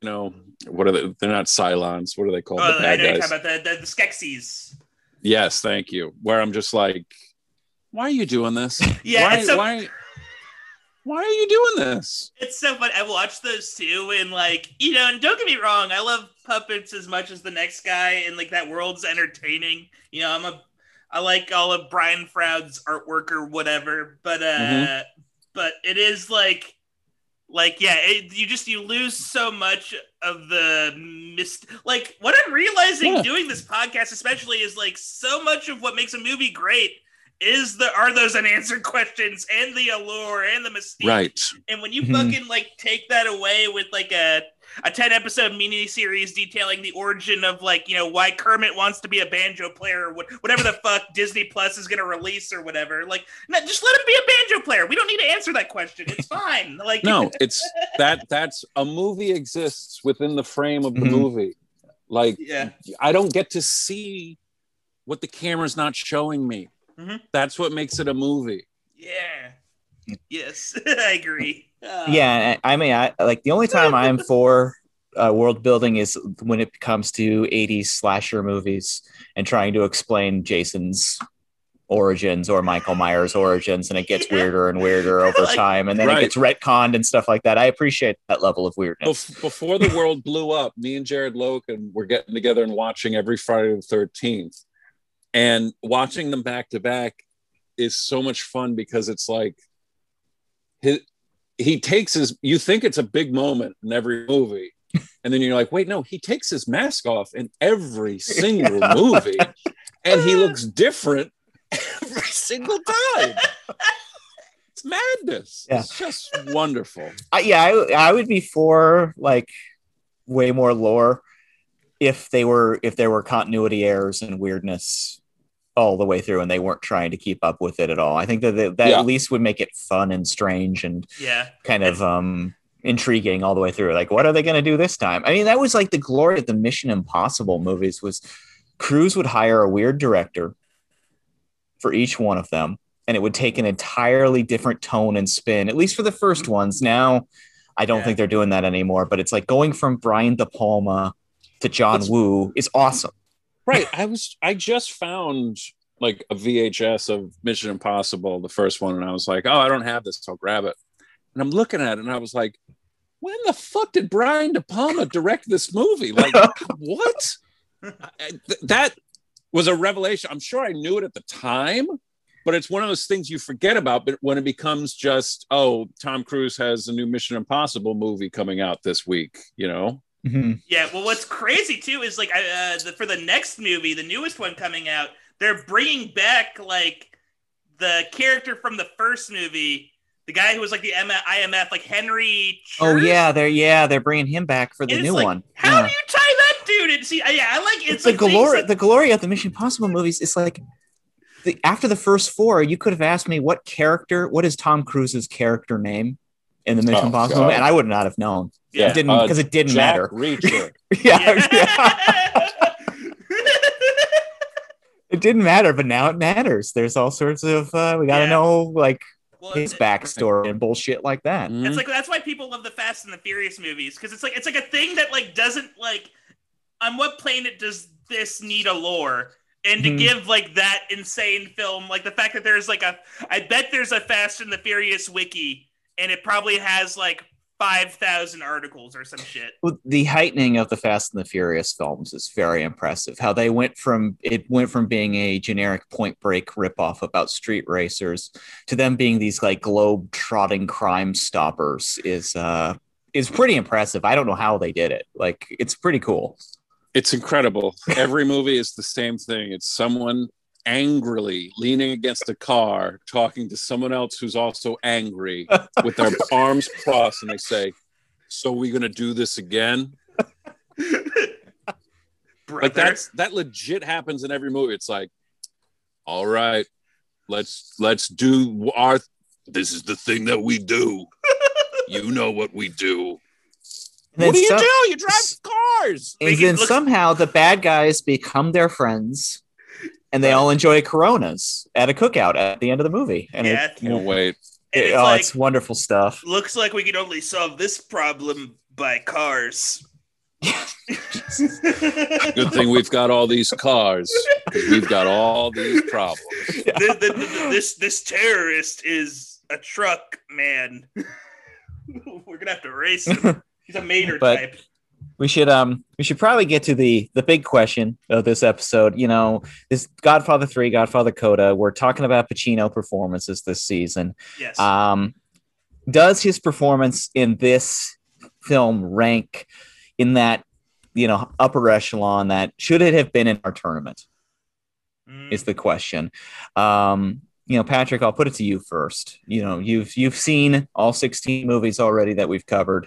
you know what are they they're not cylons what are they called Oh, the I bad know you're guys talking about the, the, the Skeksis. Yes, thank you. Where I'm just like, why are you doing this? Yeah, why, so- why, why are you doing this? It's so fun. I watched those too, and like you know, and don't get me wrong, I love puppets as much as the next guy, and like that world's entertaining. You know, I'm a, I like all of Brian Froud's artwork or whatever, but uh, Mhm. but it is like, like yeah, it, you just you lose so much of the mist. Like what I'm realizing Yeah. doing this podcast, especially, is like so much of what makes a movie great is the are those unanswered questions and the allure and the mystique. Right. And when you Mhm. fucking like take that away with like a a 10 episode mini series detailing the origin of like, you know, why Kermit wants to be a banjo player or whatever the fuck Disney Plus is going to release or whatever. Like, no, just let him be a banjo player. We don't need to answer that question. It's fine. Like, No, it's that that's a movie exists within the frame of the Mhm. movie. Like yeah. I don't get to see what the camera's not showing me. Mhm. That's what makes it a movie. Yeah. Yes, I agree. Uh, yeah i I mean i like the only time i'm for uh, world building is when it comes to 80s slasher movies and trying to explain jason's origins or michael myers origins and it gets Yeah. weirder and weirder over Like- time and then Right. it gets retconned and stuff like that i appreciate that level of weirdness Bef- Before the world blew up, me and Jared Logan were getting together and watching every Friday the 13th. And watching them back to back is so much fun because it's like his, he takes his, you think it's a big moment in every movie. And then you're like, wait, no, he takes his mask off in every single Yeah. movie and he looks different every single time. It's madness. Yeah. It's just wonderful. I, yeah I, I would be for like way more lore if they were if there were continuity errors and weirdness all the way through and they weren't trying to keep up with it at all i think that that, that Yeah. at least would make it fun and strange and Yeah. kind of um intriguing all the way through like what are they going to do this time i mean that was like the glory of the mission impossible movies was cruise would hire a weird director for each one of them and it would take an entirely different tone and spin at least for the first ones now i don't Yeah. think they're doing that anymore but it's like going from brian de palma to john woo is awesome Right. I was I just found like a VHS of Mission Impossible, the first one, and I was like, oh, I don't have this, so I'll grab it. And I'm looking at it and I was like, when the fuck did Brian De Palma direct this movie? Like, what? Th- that was a revelation. I'm sure I knew it at the time, but it's one of those things you forget about but when it becomes just, oh, Tom Cruise has a new Mission Impossible movie coming out this week, you know? Mhm. Yeah, well, what's crazy too is like uh, the, for the next movie, the newest one coming out, they're bringing back like the character from the first movie, the guy who was like the M- IMF, like Henry. oh yeah they're yeah they're bringing him back for the new like, one How Yeah. do you tie that dude? And see, yeah, I like it's, it's, like the glory things the glory of the mission impossible movies It's like the, after the first four you could have asked me what character what is tom cruise's character name in the mission Oh, impossible God. movie, and i would not have known Yeah. it didn't Uh, because it didn't Jack matter Reacher. yeah, yeah. that. it didn't matter but now it matters there's all sorts of uh, we gotta Yeah. know like well, his backstory and bullshit like that Mhm. It's like that's why people love the Fast and the Furious movies because it's like it's like a thing that like doesn't like on what planet does this need a lore? And to Mhm. give like that insane film, like the fact that there's like a, I bet there's a Fast and the Furious wiki, and it probably has like five thousand articles or some shit. Well, the heightening of the Fast and the Furious films is very impressive. How they went from it went from being a generic Point Break ripoff about street racers to them being these like globe trotting crime stoppers is uh is pretty impressive. I don't know how they did it. Like it's pretty cool. It's incredible. Every movie is the same thing. It's someone angrily leaning against a car, talking to someone else who's also angry with their arms crossed, and they say, So we gonna do this again? Brother. Like that's that legit happens in every movie. It's like, all right, let's let's do our this is the thing that we do. you know what we do. What do you some- do? You drive cars. And then look- somehow the bad guys become their friends and they all enjoy coronas at a cookout at the end of the movie. And yeah, it, Can't wait. and it's oh, like it's wonderful stuff. looks like we can only solve this problem by cars. Good thing we've got all these cars. We've got all these problems. Th- th- th- this this terrorist is a truck man. We're gonna have to race him. He's a mater But- type. We should um we should probably get to the the big question of this episode you know this godfather 3 godfather coda we're talking about pacino performances this season Yes. um does his performance in this film rank in that you know upper echelon that should it have been in our tournament Mm. is the question. Um, you know, Patrick, I'll put it to you first. You know, you've you've seen all 16 movies already that we've covered.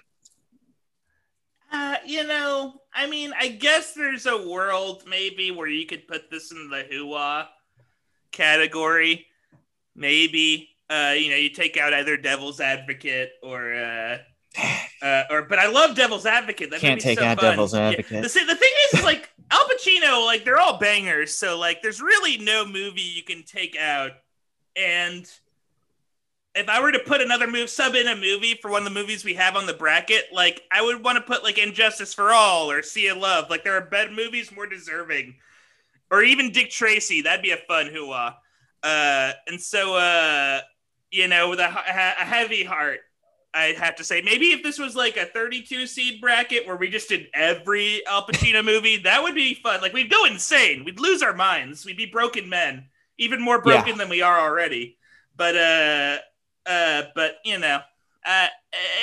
Uh, you know, I mean, I guess there's a world maybe where you could put this in the hoo-ah category. Maybe. Uh, you know, you take out either Devil's Advocate or uh uh, or but I love Devil's Advocate. That Can't take so out fun. Devil's Yeah. Advocate. The, the thing is, is, like Al Pacino, like they're all bangers. So like, there's really no movie you can take out. And if I were to put another move sub in a movie for one of the movies we have on the bracket, like I would want to put like And Justice for All or Sea of Love. Like there are better movies more deserving, or even Dick Tracy. That'd be a fun hoo-ah. Uh, and so, uh, you know, with a, a heavy heart, I'd have to say maybe if this was like a 32 seed bracket where we just did every Al Pacino movie, that would be fun. Like we'd go insane. We'd lose our minds. We'd be broken men, even more broken than we are already. But uh, uh, but you know, uh,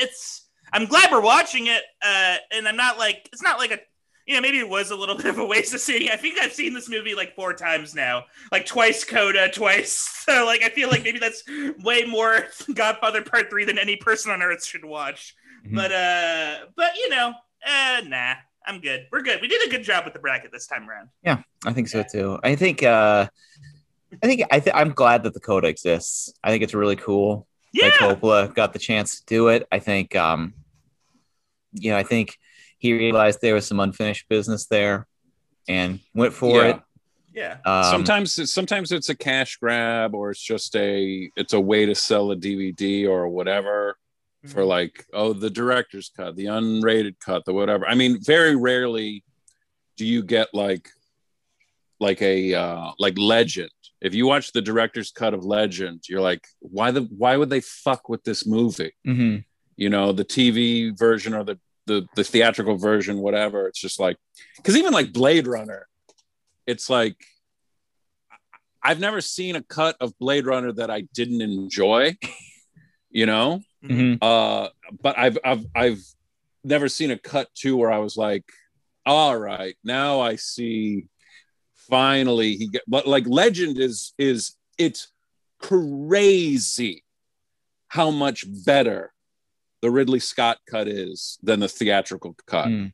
it's. I'm glad we're watching it. Uh, and I'm not like it's not like a. You know, maybe it was a little bit of a waste of seeing. I think I've seen this movie like four times now, like twice Coda, twice. So like I feel like maybe that's way more Godfather Part Three than any person on earth should watch. Mhm. But uh, but you know, uh, nah, I'm good. We're good. We did a good job with the bracket this time around. Yeah, I think so too. I think uh I think I th- I'm glad that the coda exists. I think it's really cool Yeah, Coppola got the chance to do it. I think um you know, I think he realized there was some unfinished business there and went for Yeah. it. yeah. Um, sometimes sometimes it's a cash grab or it's just a it's a way to sell a dvd or whatever for like oh the director's cut the unrated cut the whatever i mean very rarely do you get like like a uh like legend if you watch the director's cut of legend you're like why the why would they fuck with this movie mhm. you know the tv version or the the, the theatrical version whatever it's just like because even like blade runner it's like i've never seen a cut of blade runner that i didn't enjoy you know Mhm. uh but i've i've i've never seen a cut too where i was like all right now i see finally he get but like legend is is it's crazy how much better the ridley scott cut is than the theatrical cut Mm.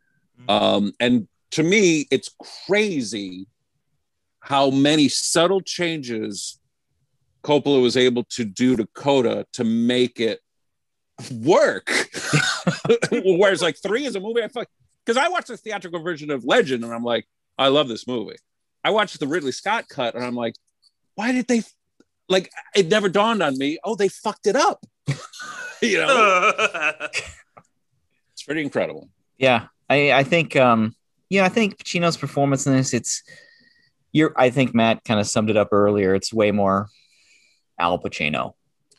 um and to me it's crazy how many subtle changes Coppola was able to do to Coda to make it work. Whereas like three is a movie I fuck because I watched the theatrical version of Legend and I'm like, I love this movie. I watched the Ridley Scott cut and I'm like, why did they like it never dawned on me, oh, they fucked it up. you know, it's pretty incredible. Yeah, I I think um yeah, I think Pacino's performance in this it's you're I think Matt kind of summed it up earlier. It's way more Al Pacino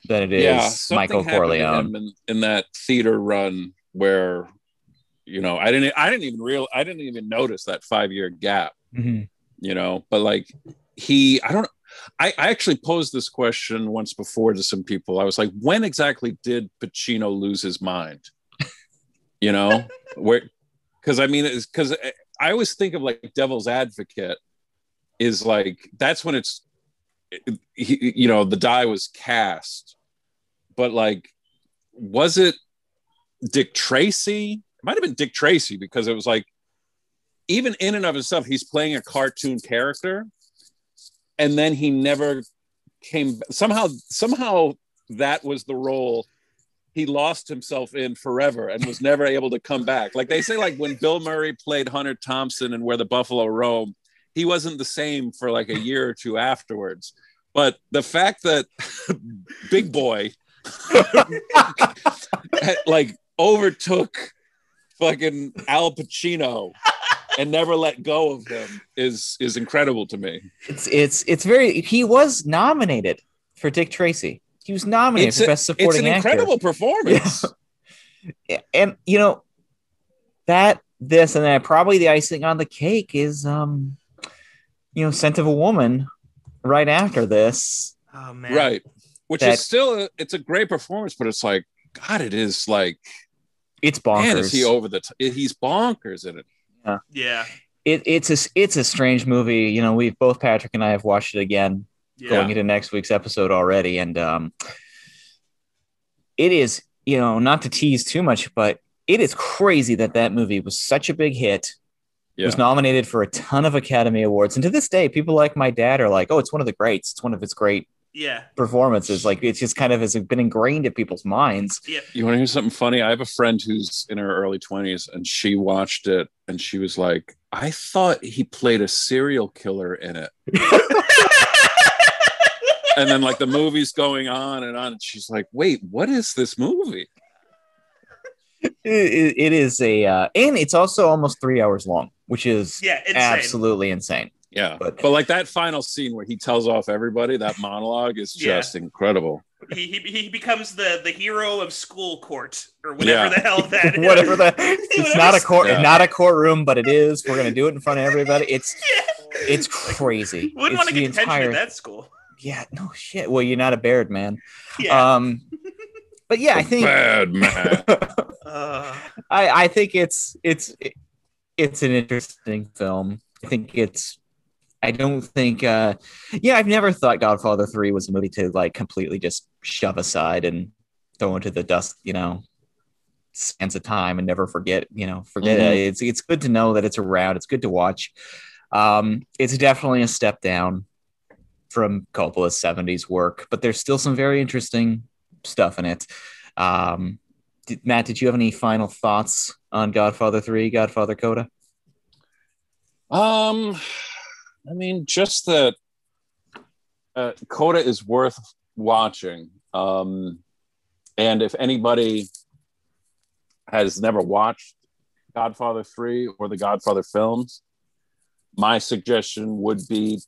than it is something Michael Corleone. In, in that theater run where you know I didn't I didn't even real I didn't even notice that five year gap Mhm. You know but like he I don't I, I actually posed this question once before to some people. I was like when exactly did Pacino lose his mind? You know where because I mean it's because eh, I always think of like Devil's Advocate is like that's when it's eh, he, you know the die was cast. But like was it dick tracy? It might have been dick tracy because it was like even in and of itself he's playing a cartoon character and then he never came somehow somehow that was the role he lost himself in forever and was never able to come back like they say like when bill murray played hunter thompson and where the buffalo roam he wasn't the same for like a year or two afterwards. But the fact that Big Boy like overtook fucking Al Pacino and never let go of them is is incredible to me. It's it's it's very he was nominated for Dick Tracy. He was nominated It's for a- best It's supporting an actor. incredible performance. and you know that this and then probably the icing on the cake is um you know scent of a woman right after this oh man, Right. Which That- is still a, it's a great performance, but it's like God, it is like it's bonkers man, is he over the t- he's bonkers in it. Yeah, it, it's a it's a strange movie. You know, we've both Patrick and I have watched it again going into next week's episode already, and um, it is you know not to tease too much, but it is crazy that that movie was such a big hit. Yeah. Was nominated for a ton of Academy Awards, and to this day, people like my dad are like, "Oh, it's one of the greats. It's one of its great Yeah. performances." Like it's just kind of has been ingrained in people's minds. Yeah. You want to hear something funny? I have a friend who's in her early 20s and she watched it and she was like, I thought he played a serial killer in it. and then, like, the movie's going on and on. And she's like, wait, what is this movie? It, it- it is a, uh, and it's also almost three hours long, which is Yeah. Insane. absolutely insane. Yeah. But- But, like, that final scene where he tells off everybody, that monologue is Yeah. just incredible. He, he, he becomes the, the hero of school court or whatever Yeah. the hell that is. Whatever the, it's not a court, Yeah. not a courtroom, but it is. We're gonna do it in front of everybody. It's Yeah. it's crazy. Wouldn't want to the get detention entire- at that school. Yeah, no shit. Well, you're not a Baird man. Yeah. Um, but yeah, I think Bad man. Uh, I, I think it's it's it's an interesting film. I think it's I don't think uh yeah, I've never thought Godfather 3 was a movie to like completely just shove aside and throw into the dust, you know, sands of time and never forget, you know, forget it. Mhm. It's it's good to know that it's around. It's good to watch. Um it's definitely a step down from Coppola's 70s work, but there's still some very interesting stuff in it. Um did, Matt, did you have any final thoughts on Godfather 3, Godfather Coda? Um, I mean, just that uh, Coda is worth watching. Um, and if anybody has never watched Godfather 3 or the Godfather films, my suggestion would be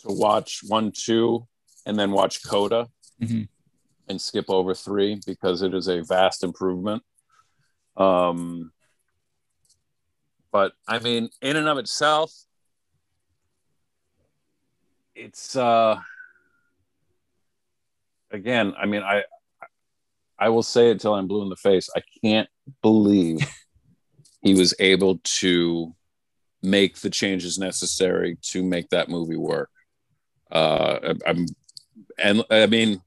to watch 1, 2, and then watch Coda Mhm. and skip over 3 because it is a vast improvement. Um, but I mean, in and of itself, it's uh again, I mean, I I will say it till I'm blue in the face. I can't believe he was able to make the changes necessary to make that movie work. Uh, I'm, and I mean,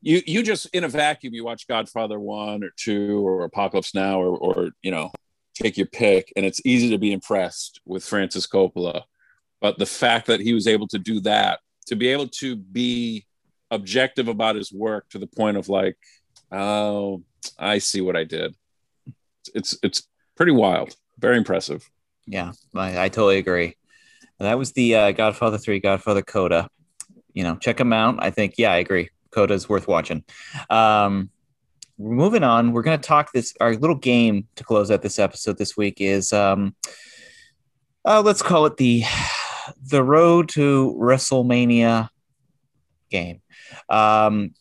you you just in a vacuum, you watch Godfather one or two or Apocalypse Now or or you know, take your pick, and it's easy to be impressed with Francis Coppola. But the fact that he was able to do that, to be able to be objective about his work to the point of like, oh, I see what I did. It's it's pretty wild, very impressive. Yeah, I, I totally agree. That was the uh, Godfather 3, Godfather Coda. You know, check them out. I think, yeah, I agree. Coda is worth watching. Um, we're moving on. We're going to talk this. Our little game to close out this episode this week is, um, uh, let's call it the the road to WrestleMania game. Um,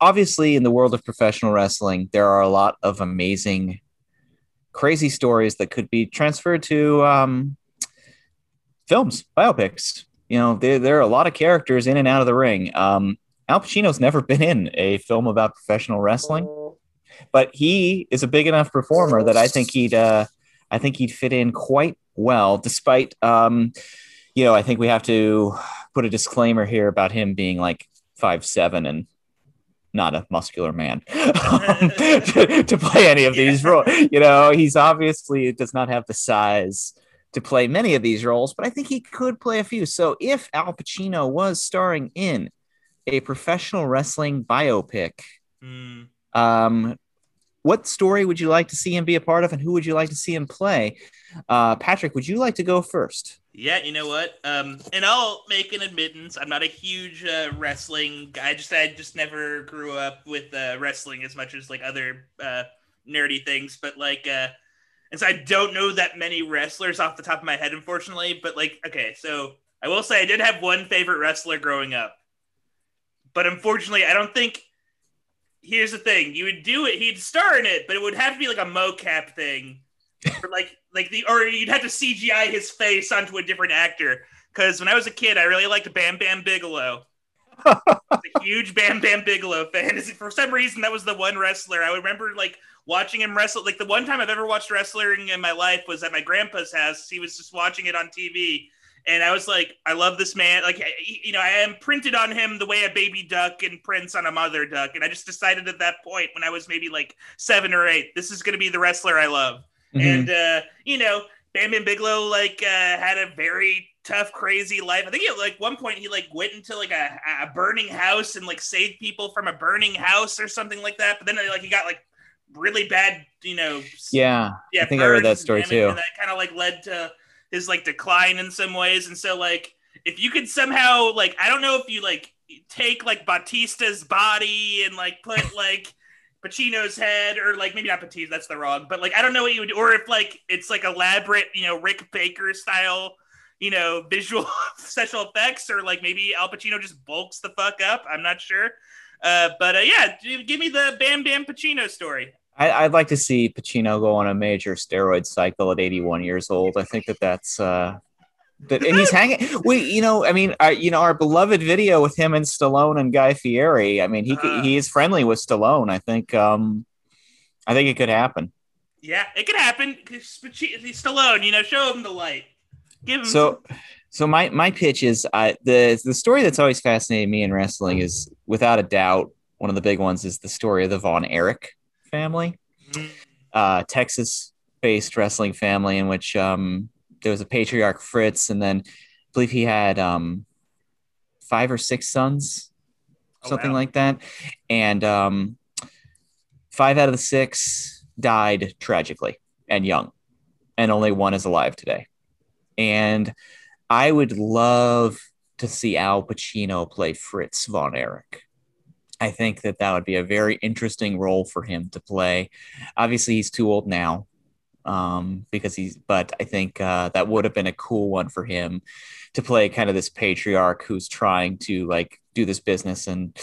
obviously, in the world of professional wrestling, there are a lot of amazing crazy stories that could be transferred to um, films, biopics. You know, there, there are a lot of characters in and out of the ring. Um, Al Pacino's never been in a film about professional wrestling, but he is a big enough performer that I think he'd, uh, I think he'd fit in quite well. Despite, um, you know, I think we have to put a disclaimer here about him being like five seven and not a muscular man um, to, to play any of these roles. You know, he's obviously does not have the size to play many of these roles, but I think he could play a few. So if Al Pacino was starring in a professional wrestling biopic, hmm. um, what story would you like to see him be a part of, and who would you like to see him play? Uh, Patrick, would you like to go first? Yeah, you know what? Um, and I'll make an admittance. I'm not a huge uh, wrestling guy. I just I just never grew up with uh, wrestling as much as like other uh, nerdy things. But like, uh, and so I don't know that many wrestlers off the top of my head, unfortunately. But like, okay, so I will say I did have one favorite wrestler growing up, but unfortunately, I don't think. Here's the thing: you would do it, he'd star in it, but it would have to be like a mocap thing or like like the or you'd have to CGI his face onto a different actor. Because when I was a kid, I really liked Bam Bam Bigelow, a huge Bam Bam Bigelow fan. For some reason, that was the one wrestler I remember like watching him wrestle. Like the one time I've ever watched wrestling in my life was at my grandpa's house. He was just watching it on TV. And I was like, I love this man. Like, you know, I am printed on him the way a baby duck imprints on a mother duck. And I just decided at that point, when I was maybe like seven or eight, this is going to be the wrestler I love. Mhm. And uh, you know, Bam Bam Bigelow like uh, had a very tough, crazy life. I think at like one point he like went into like a, a burning house and like saved people from a burning house or something like that. But then like he got like really bad, you know. yeah, yeah. I think I read that story too. And that kind of like led to his like decline in some ways. And so like if you could somehow like I don't know if you like take like Batista's body and like put like Pacino's head or like maybe not Batista, that's the wrong, but like I don't know what you would or if like it's like elaborate, you know, Rick Baker style, you know, visual special effects, or like maybe Al Pacino just bulks the fuck up. I'm not sure. Uh, but uh, yeah, give me the Bam Bam Pacino story. I, I'd like to see Pacino go on a major steroid cycle at 81 years old. I think that that's uh, that, and he's hanging. We, you know, I mean, our, you know, our beloved video with him and Stallone and Guy Fieri. I mean, he Uh-huh. he is friendly with Stallone. I think, um, I think it could happen. Yeah, it could happen. Stallone, you know, show him the light. Give him So, so my my pitch is uh, the the story that's always fascinated me in wrestling is without a doubt one of the big ones is the story of the Von Erich family. uh, Texas based wrestling family in which um, there was a patriarch Fritz, and then I believe he had um, five or six sons, Oh, something wow. like that. And um, five out of the six died tragically and young, and only one is alive today. And I would love to see Al Pacino play Fritz von Erich. I think that that would be a very interesting role for him to play. Obviously, he's too old now um, because he's, but I think uh, that would have been a cool one for him to play kind of this patriarch who's trying to like do this business and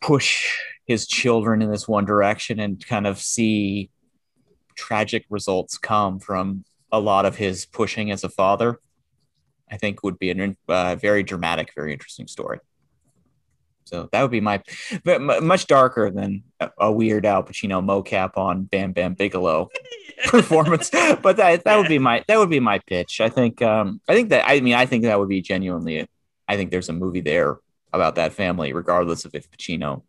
push his children in this one direction and kind of see tragic results come from a lot of his pushing as a father. I think would be a uh, very dramatic, very interesting story. So that would be my, but much darker than a, a weird Al Pacino mocap on Bam Bam Bigelow performance. but that that would be my that would be my pitch. I think um I think that I mean I think that would be genuinely. I think there's a movie there about that family, regardless of if Pacino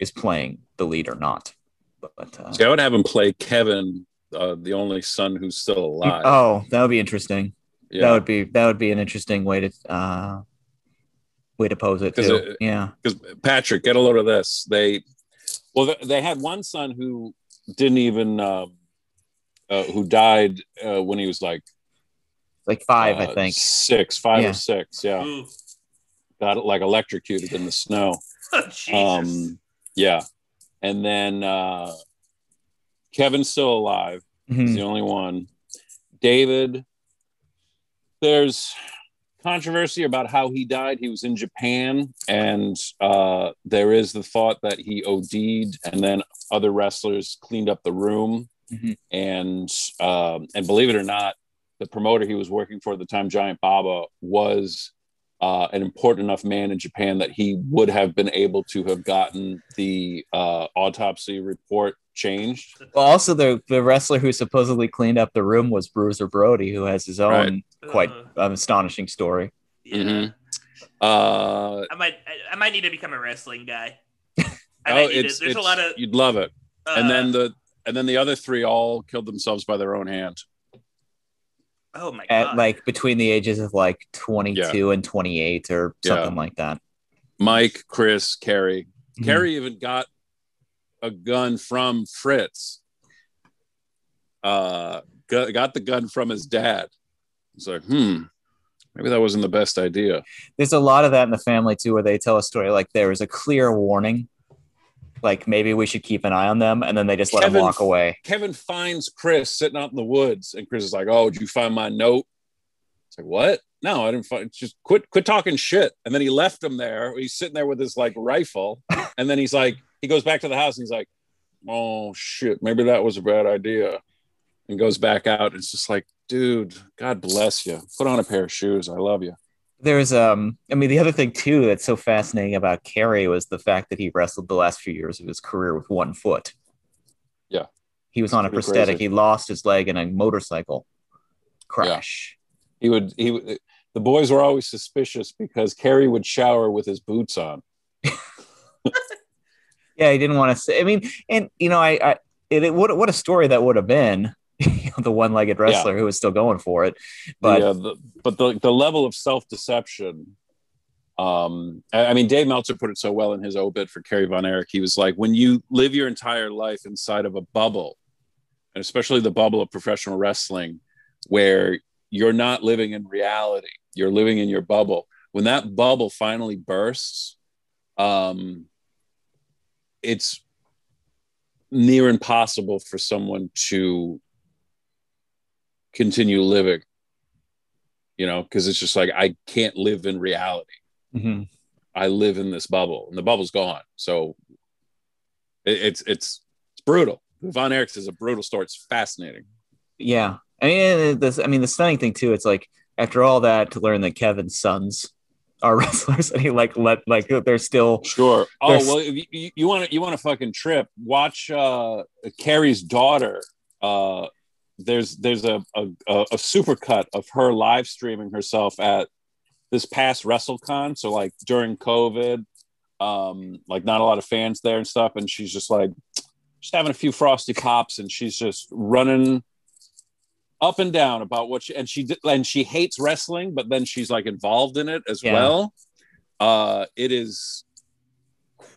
is playing the lead or not. But uh, See, I would have him play Kevin, uh, the only son who's still alive. oh, that would be interesting. yeah. That would be that would be an interesting way to uh way to pose it 'Cause too. it- yeah. because Patrick, get a load of this. They, well, they had one son who didn't even, um, uh, who died uh, when he was like Like five, I uh, think. six, five Yeah. or six. Yeah, Ooh. got like electrocuted in the snow. Oh, Jesus. Um, yeah, and then uh, Kevin's still alive. He's Mhm. the only one. David, there's controversy about how he died. He was in Japan, and uh, there is the thought that he OD'd, and then other wrestlers cleaned up the room. Mhm. And um, and believe it or not, the promoter he was working for at the time, Giant Baba, was uh, an important enough man in Japan that he would have been able to have gotten the uh, autopsy report changed. Well, also the the wrestler who supposedly cleaned up the room was Bruiser Brody, who has his own Right. quite Ugh. um, astonishing story. Yeah. Mhm. Uh, I might I, I might need to become a wrestling guy. I oh, might need it. it's, There's a lot of you'd love it. uh, and then the and then the other three all killed themselves by their own hand. Oh my At god, like between the ages of like 22 and 28 or Yeah. something like that. Mike, Chris, Kerry. Mhm. Kerry even got a gun from Fritz. Uh, got, got the gun from his dad. It's like, hmm, maybe that wasn't the best idea. There's a lot of that in the family too, where they tell a story like there was a clear warning, like maybe we should keep an eye on them, and then they just let Kevin- them walk away. Kevin finds Chris sitting out in the woods, and Chris is like, "Oh, did you find my note?" It's like, "What? No, I didn't find. Just quit, quit talking shit." And then he left him there. He's sitting there with his like rifle, and then he's like, he goes back to the house, and he's like, "Oh shit, maybe that was a bad idea," and goes back out. It's just like, dude, God bless you. Put on a pair of shoes. I love you. There's um I mean the other thing too that's so fascinating about Kerry was the fact that he wrestled the last few years of his career with one foot. Yeah. He was on a prosthetic. crazy. He lost his leg in a motorcycle crash. He would he would the boys were always suspicious because Kerry would shower with his boots on. Yeah, he didn't want to say I mean, and you know, I, I it, it what what a story that would have been. Know, the one-legged wrestler who was still going for it. But the, uh, the, but the, the level of self-deception um I, I mean dave meltzer put it so well in his obit for kerry von erich. He was like when you live your entire life inside of a bubble and especially the bubble of professional wrestling where you're not living in reality you're living in your bubble. When that bubble finally bursts um it's near impossible for someone to continue living you know because it's just like i can't live in reality. Mhm. i live in this bubble and the bubble's gone. So it, it's it's it's brutal. Von erichs is a brutal story. It's fascinating. Yeah. I mean this I mean the stunning thing too, it's like after all that to learn that Kevin's sons are wrestlers and he like let like they're still sure. Oh well if you- you want to you want to fucking trip. Watch uh Kerry's daughter uh there's there's a a, a a super of her live streaming herself at this past WrestleCon. So like during COVID, um, like not a lot of fans there and stuff, and she's just like just having a few frosty pops, and she's just running up and down about what she and she did, and she hates wrestling, but then she's like involved in it as Yeah. well. Uh, it is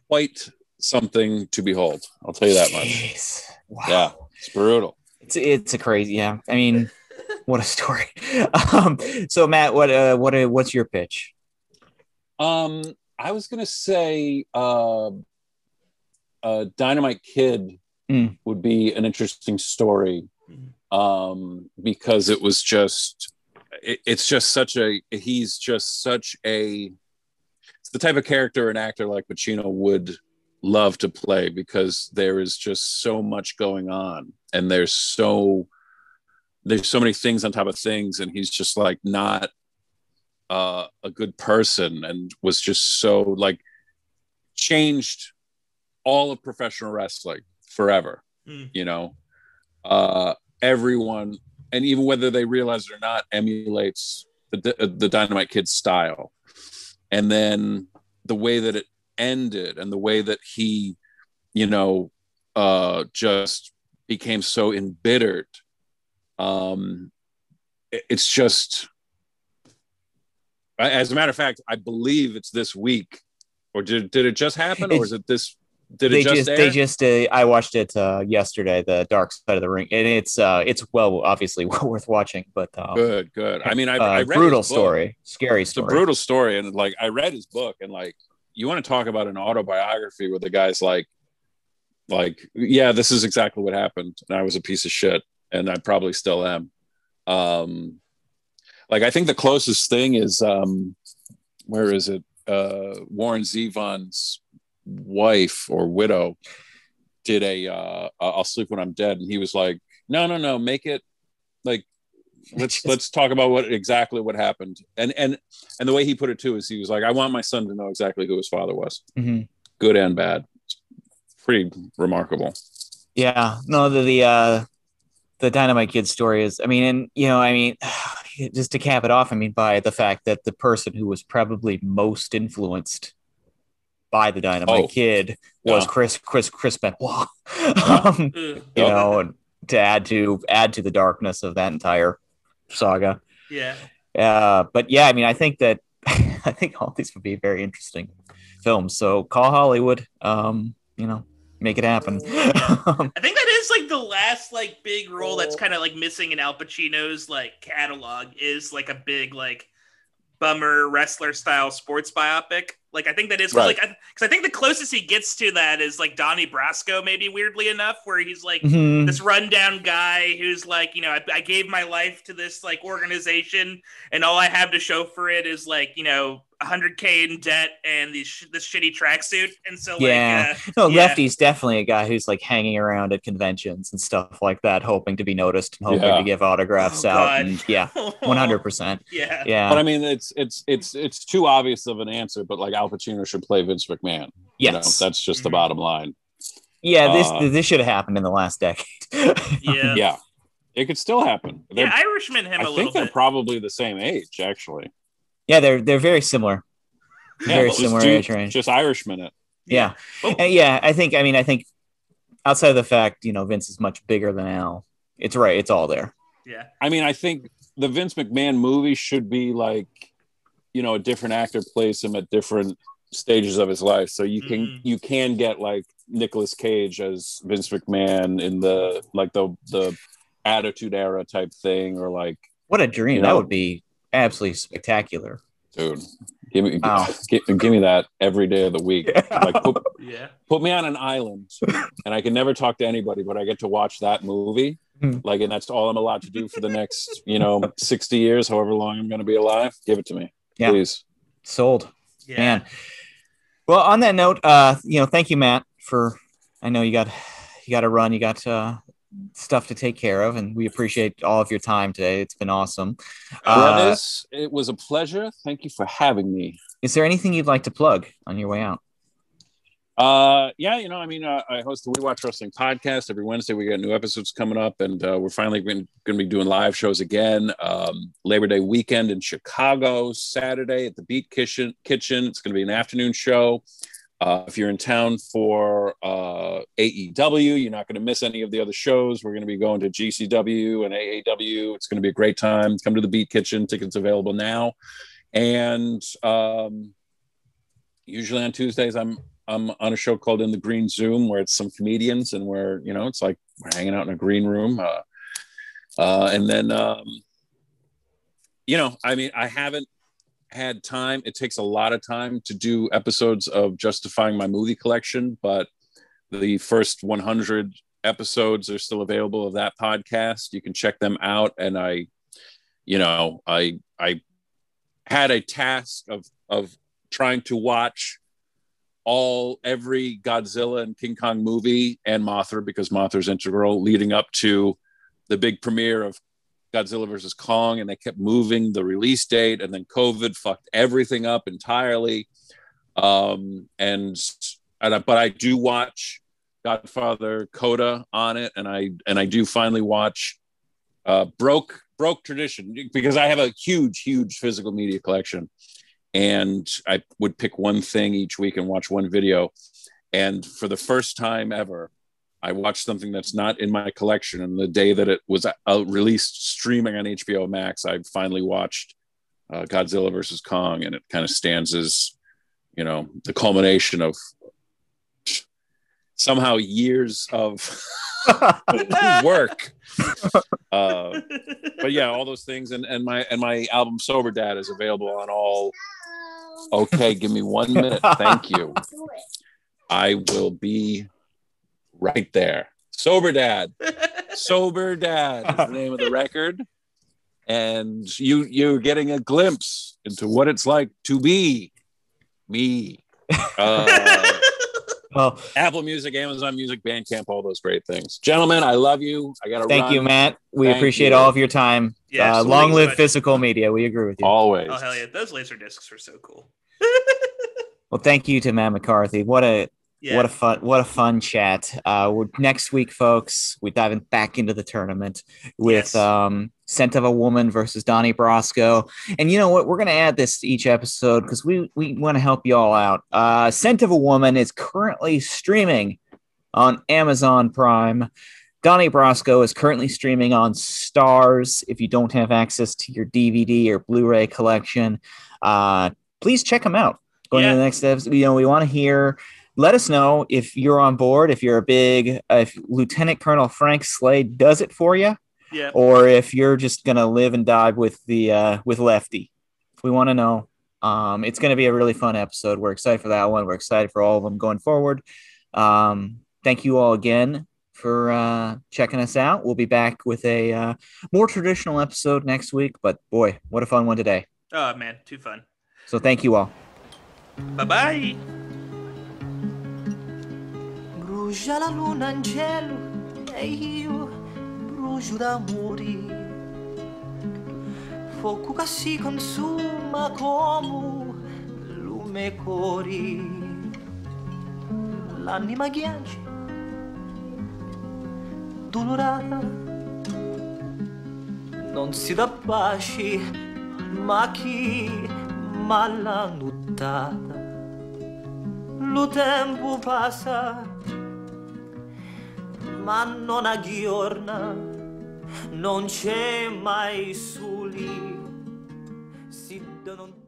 quite something to behold. I'll tell you that much. Wow. Yeah, it's brutal. It's it's a crazy yeah. I mean, what a story. Um, so Matt, what uh what uh, what's your pitch? Um, I was gonna say, uh, uh, Dynamite Kid Mm. would be an interesting story, um, because it was just, it, it's just such a, he's just such a, it's the type of character an actor like Pacino would love to play because there is just so much going on, and there's so, there's so many things on top of things, and he's just like not uh, a good person and was just so like changed all of professional wrestling forever Mm. you know? Uh everyone and even whether they realize it or not emulates the, the dynamite kid style. And then the way that it ended and the way that he you know uh just became so embittered. Um it's just as a matter of fact i believe it's this week. Or did, did it just happen or is it this did they it just, just they just uh, I watched it uh yesterday, the dark side of the ring, and it's uh it's well obviously well worth watching, but uh, good good. I mean i, uh, I read brutal story, scary it's a brutal story and like i read his book and like you want to talk about an autobiography where the guy's like like yeah this is exactly what happened and i was a piece of shit and i probably still am. Um like i think the closest thing is um where is it? Uh warren zevon's wife or widow did a uh i'll sleep when i'm dead and he was like no no no make it like let's let's talk about what exactly what happened. And and and the way he put it too is he was like i want my son to know exactly who his father was Mhm. good and bad pretty remarkable Yeah, no, the the uh the Dynamite Kid story is, I mean, and you know, I mean, just to cap it off, I mean, by the fact that the person who was probably most influenced by the Dynamite Oh, Kid was yeah. Chris Chris Chris Benoit. um, you Yep. know, and to add to add to the darkness of that entire saga. Yeah. Uh, but yeah, I mean, I think that I think all these would be very interesting films. So call Hollywood. Um, you know, make it happen. I think that is like the last like big role that's kind of like missing in Al Pacino's like catalog is like a big like bummer wrestler style sports biopic. Like I think that is Right. like because I think the closest he gets to that is like Donnie Brasco, maybe weirdly enough, where he's like mhm. this rundown guy who's like, you know, I, I gave my life to this like organization, and all I have to show for it is like, you know, 100k in debt and these sh- this shitty tracksuit, and so Yeah. like, uh, No, Yeah. Lefty's definitely a guy who's like hanging around at conventions and stuff like that, hoping to be noticed and hoping Yeah. to give autographs Oh, out. God. And yeah, one hundred percent. Yeah. Yeah. But I mean, it's it's it's it's too obvious of an answer. But like Al Pacino should play Vince McMahon. You know, yes. that's just the Mhm. bottom line. yeah. This uh, this should have happened in the last decade. Yeah. Yeah, it could still happen. They're, Yeah, Irishman him I a think little they're bit. probably the same age, actually. Yeah. They're they're very similar. Very similar do- age range. Just Irishman it. Yeah. Oh, And yeah, I think. I mean, I think outside of the fact, you know, Vince is much bigger than Al. It's right. It's all there. yeah. I mean, I think the Vince McMahon movie should be like, you know, a different actor plays him at different stages of his life. So you can Mhm. you can get like Nicolas Cage as Vince McMahon in the like the the Attitude Era type thing, or like, What a dream! You that would be absolutely spectacular. dude, give me Wow. give, give me that every day of the week. Like put, Yeah. put me on an island and I can never talk to anybody, but I get to watch that movie. Hmm. Like, and that's all I'm allowed to do for the next, you know, 60 years, however long I'm going to be alive. Give it to me, Yeah. please. Sold. Yeah. Man. Well, on that note, uh, you know, thank you, Matt, for I know you got you got to run, you got uh, stuff to take care of, and we appreciate all of your time today. It's been awesome. Uh, it was a pleasure. Thank you for having me. is there anything you'd like to plug on your way out? Uh, yeah, you know, I mean, uh, I host the We Watch Wrestling podcast every Wednesday. We got new episodes coming up, and uh, we're finally going to be doing live shows again. Um, Labor Day weekend in Chicago, Saturday at the Beat Kitchen. Kitchen. It's going to be an afternoon show. Uh, if you're in town for uh, AEW, you're not going to miss any of the other shows. We're going to be going to GCW and AAW. It's going to be a great time. Come to the Beat Kitchen. Tickets available now. And um, usually on Tuesdays, I'm I'm on a show called In the Green Zoom, where it's some comedians, and where you know it's like we're hanging out in a green room. Uh, uh, and then, um, you know, I mean, I haven't had time. It takes a lot of time to do episodes of justifying my movie collection, but the first 100 episodes are still available of that podcast. You can check them out. And I, you know, I I had a task of of trying to watch all every Godzilla and King Kong movie and Mothra because Mothra's integral leading up to the big premiere of Godzilla versus Kong and they kept moving the release date and then COVID fucked everything up entirely. Um, and, and I, but I do watch Godfather Coda on it and I and I do finally watch uh, broke broke tradition because I have a huge huge physical media collection and I would pick one thing each week and watch one video. And for the first time ever, I watched something that's not in my collection. And the day that it was uh, released streaming on HBO Max, I finally watched uh, Godzilla versus Kong, and it kind of stands as, you know, the culmination of somehow years of work. Uh, but yeah, all those things, and and my and my album Sober Dad is available on all. Okay, give me one minute. Thank you. I will be right there. Sober Dad. Sober Dad is the name of the record. And you you're getting a glimpse into what it's like to be me. Uh, Well, Apple Music, Amazon Music, Bandcamp, all those great things. Gentlemen, I love you. I got to thank run. you, Matt. We Thank appreciate you. all of your time. Yeah, uh, long thanks live much. physical media. We agree with you. Always. Oh hell yeah, those laser discs are so cool. Well, thank you to Matt McCarthy. What a Yeah. what a fun what a fun chat. Uh, we're, next week, folks, we're diving back into the tournament with Yes. um, Scent of a Woman versus Donnie Brasco. And you know what? We're gonna add this to each episode because we we want to help you all out. Uh, Scent of a Woman is currently streaming on Amazon Prime. Donnie Brasco is currently streaming on Starz. If you don't have access to your DVD or Blu-ray collection, uh, please check them out. Going to the next episode, you know, we want to hear. Let us know if you're on board. If you're a big, uh, if Lieutenant Colonel Frank Slade does it for you, Yeah. or if you're just gonna live and die with the uh, with Lefty. We want to know. Um, it's going to be a really fun episode. We're excited for that one. We're excited for all of them going forward. Um, thank you all again for uh, checking us out. We'll be back with a uh, more traditional episode next week. But boy, what a fun one today! Oh man, too fun. So thank you all. Bye bye. Brucia la luna in cielo e io brucio d'amore. Fuoco che si consuma come lume cori. L'anima ghiaccia, dolorata, non si dà pace, ma chi m'ha nottata. Lo tempo passa, ma non aggiorna, non c'è mai soli, si non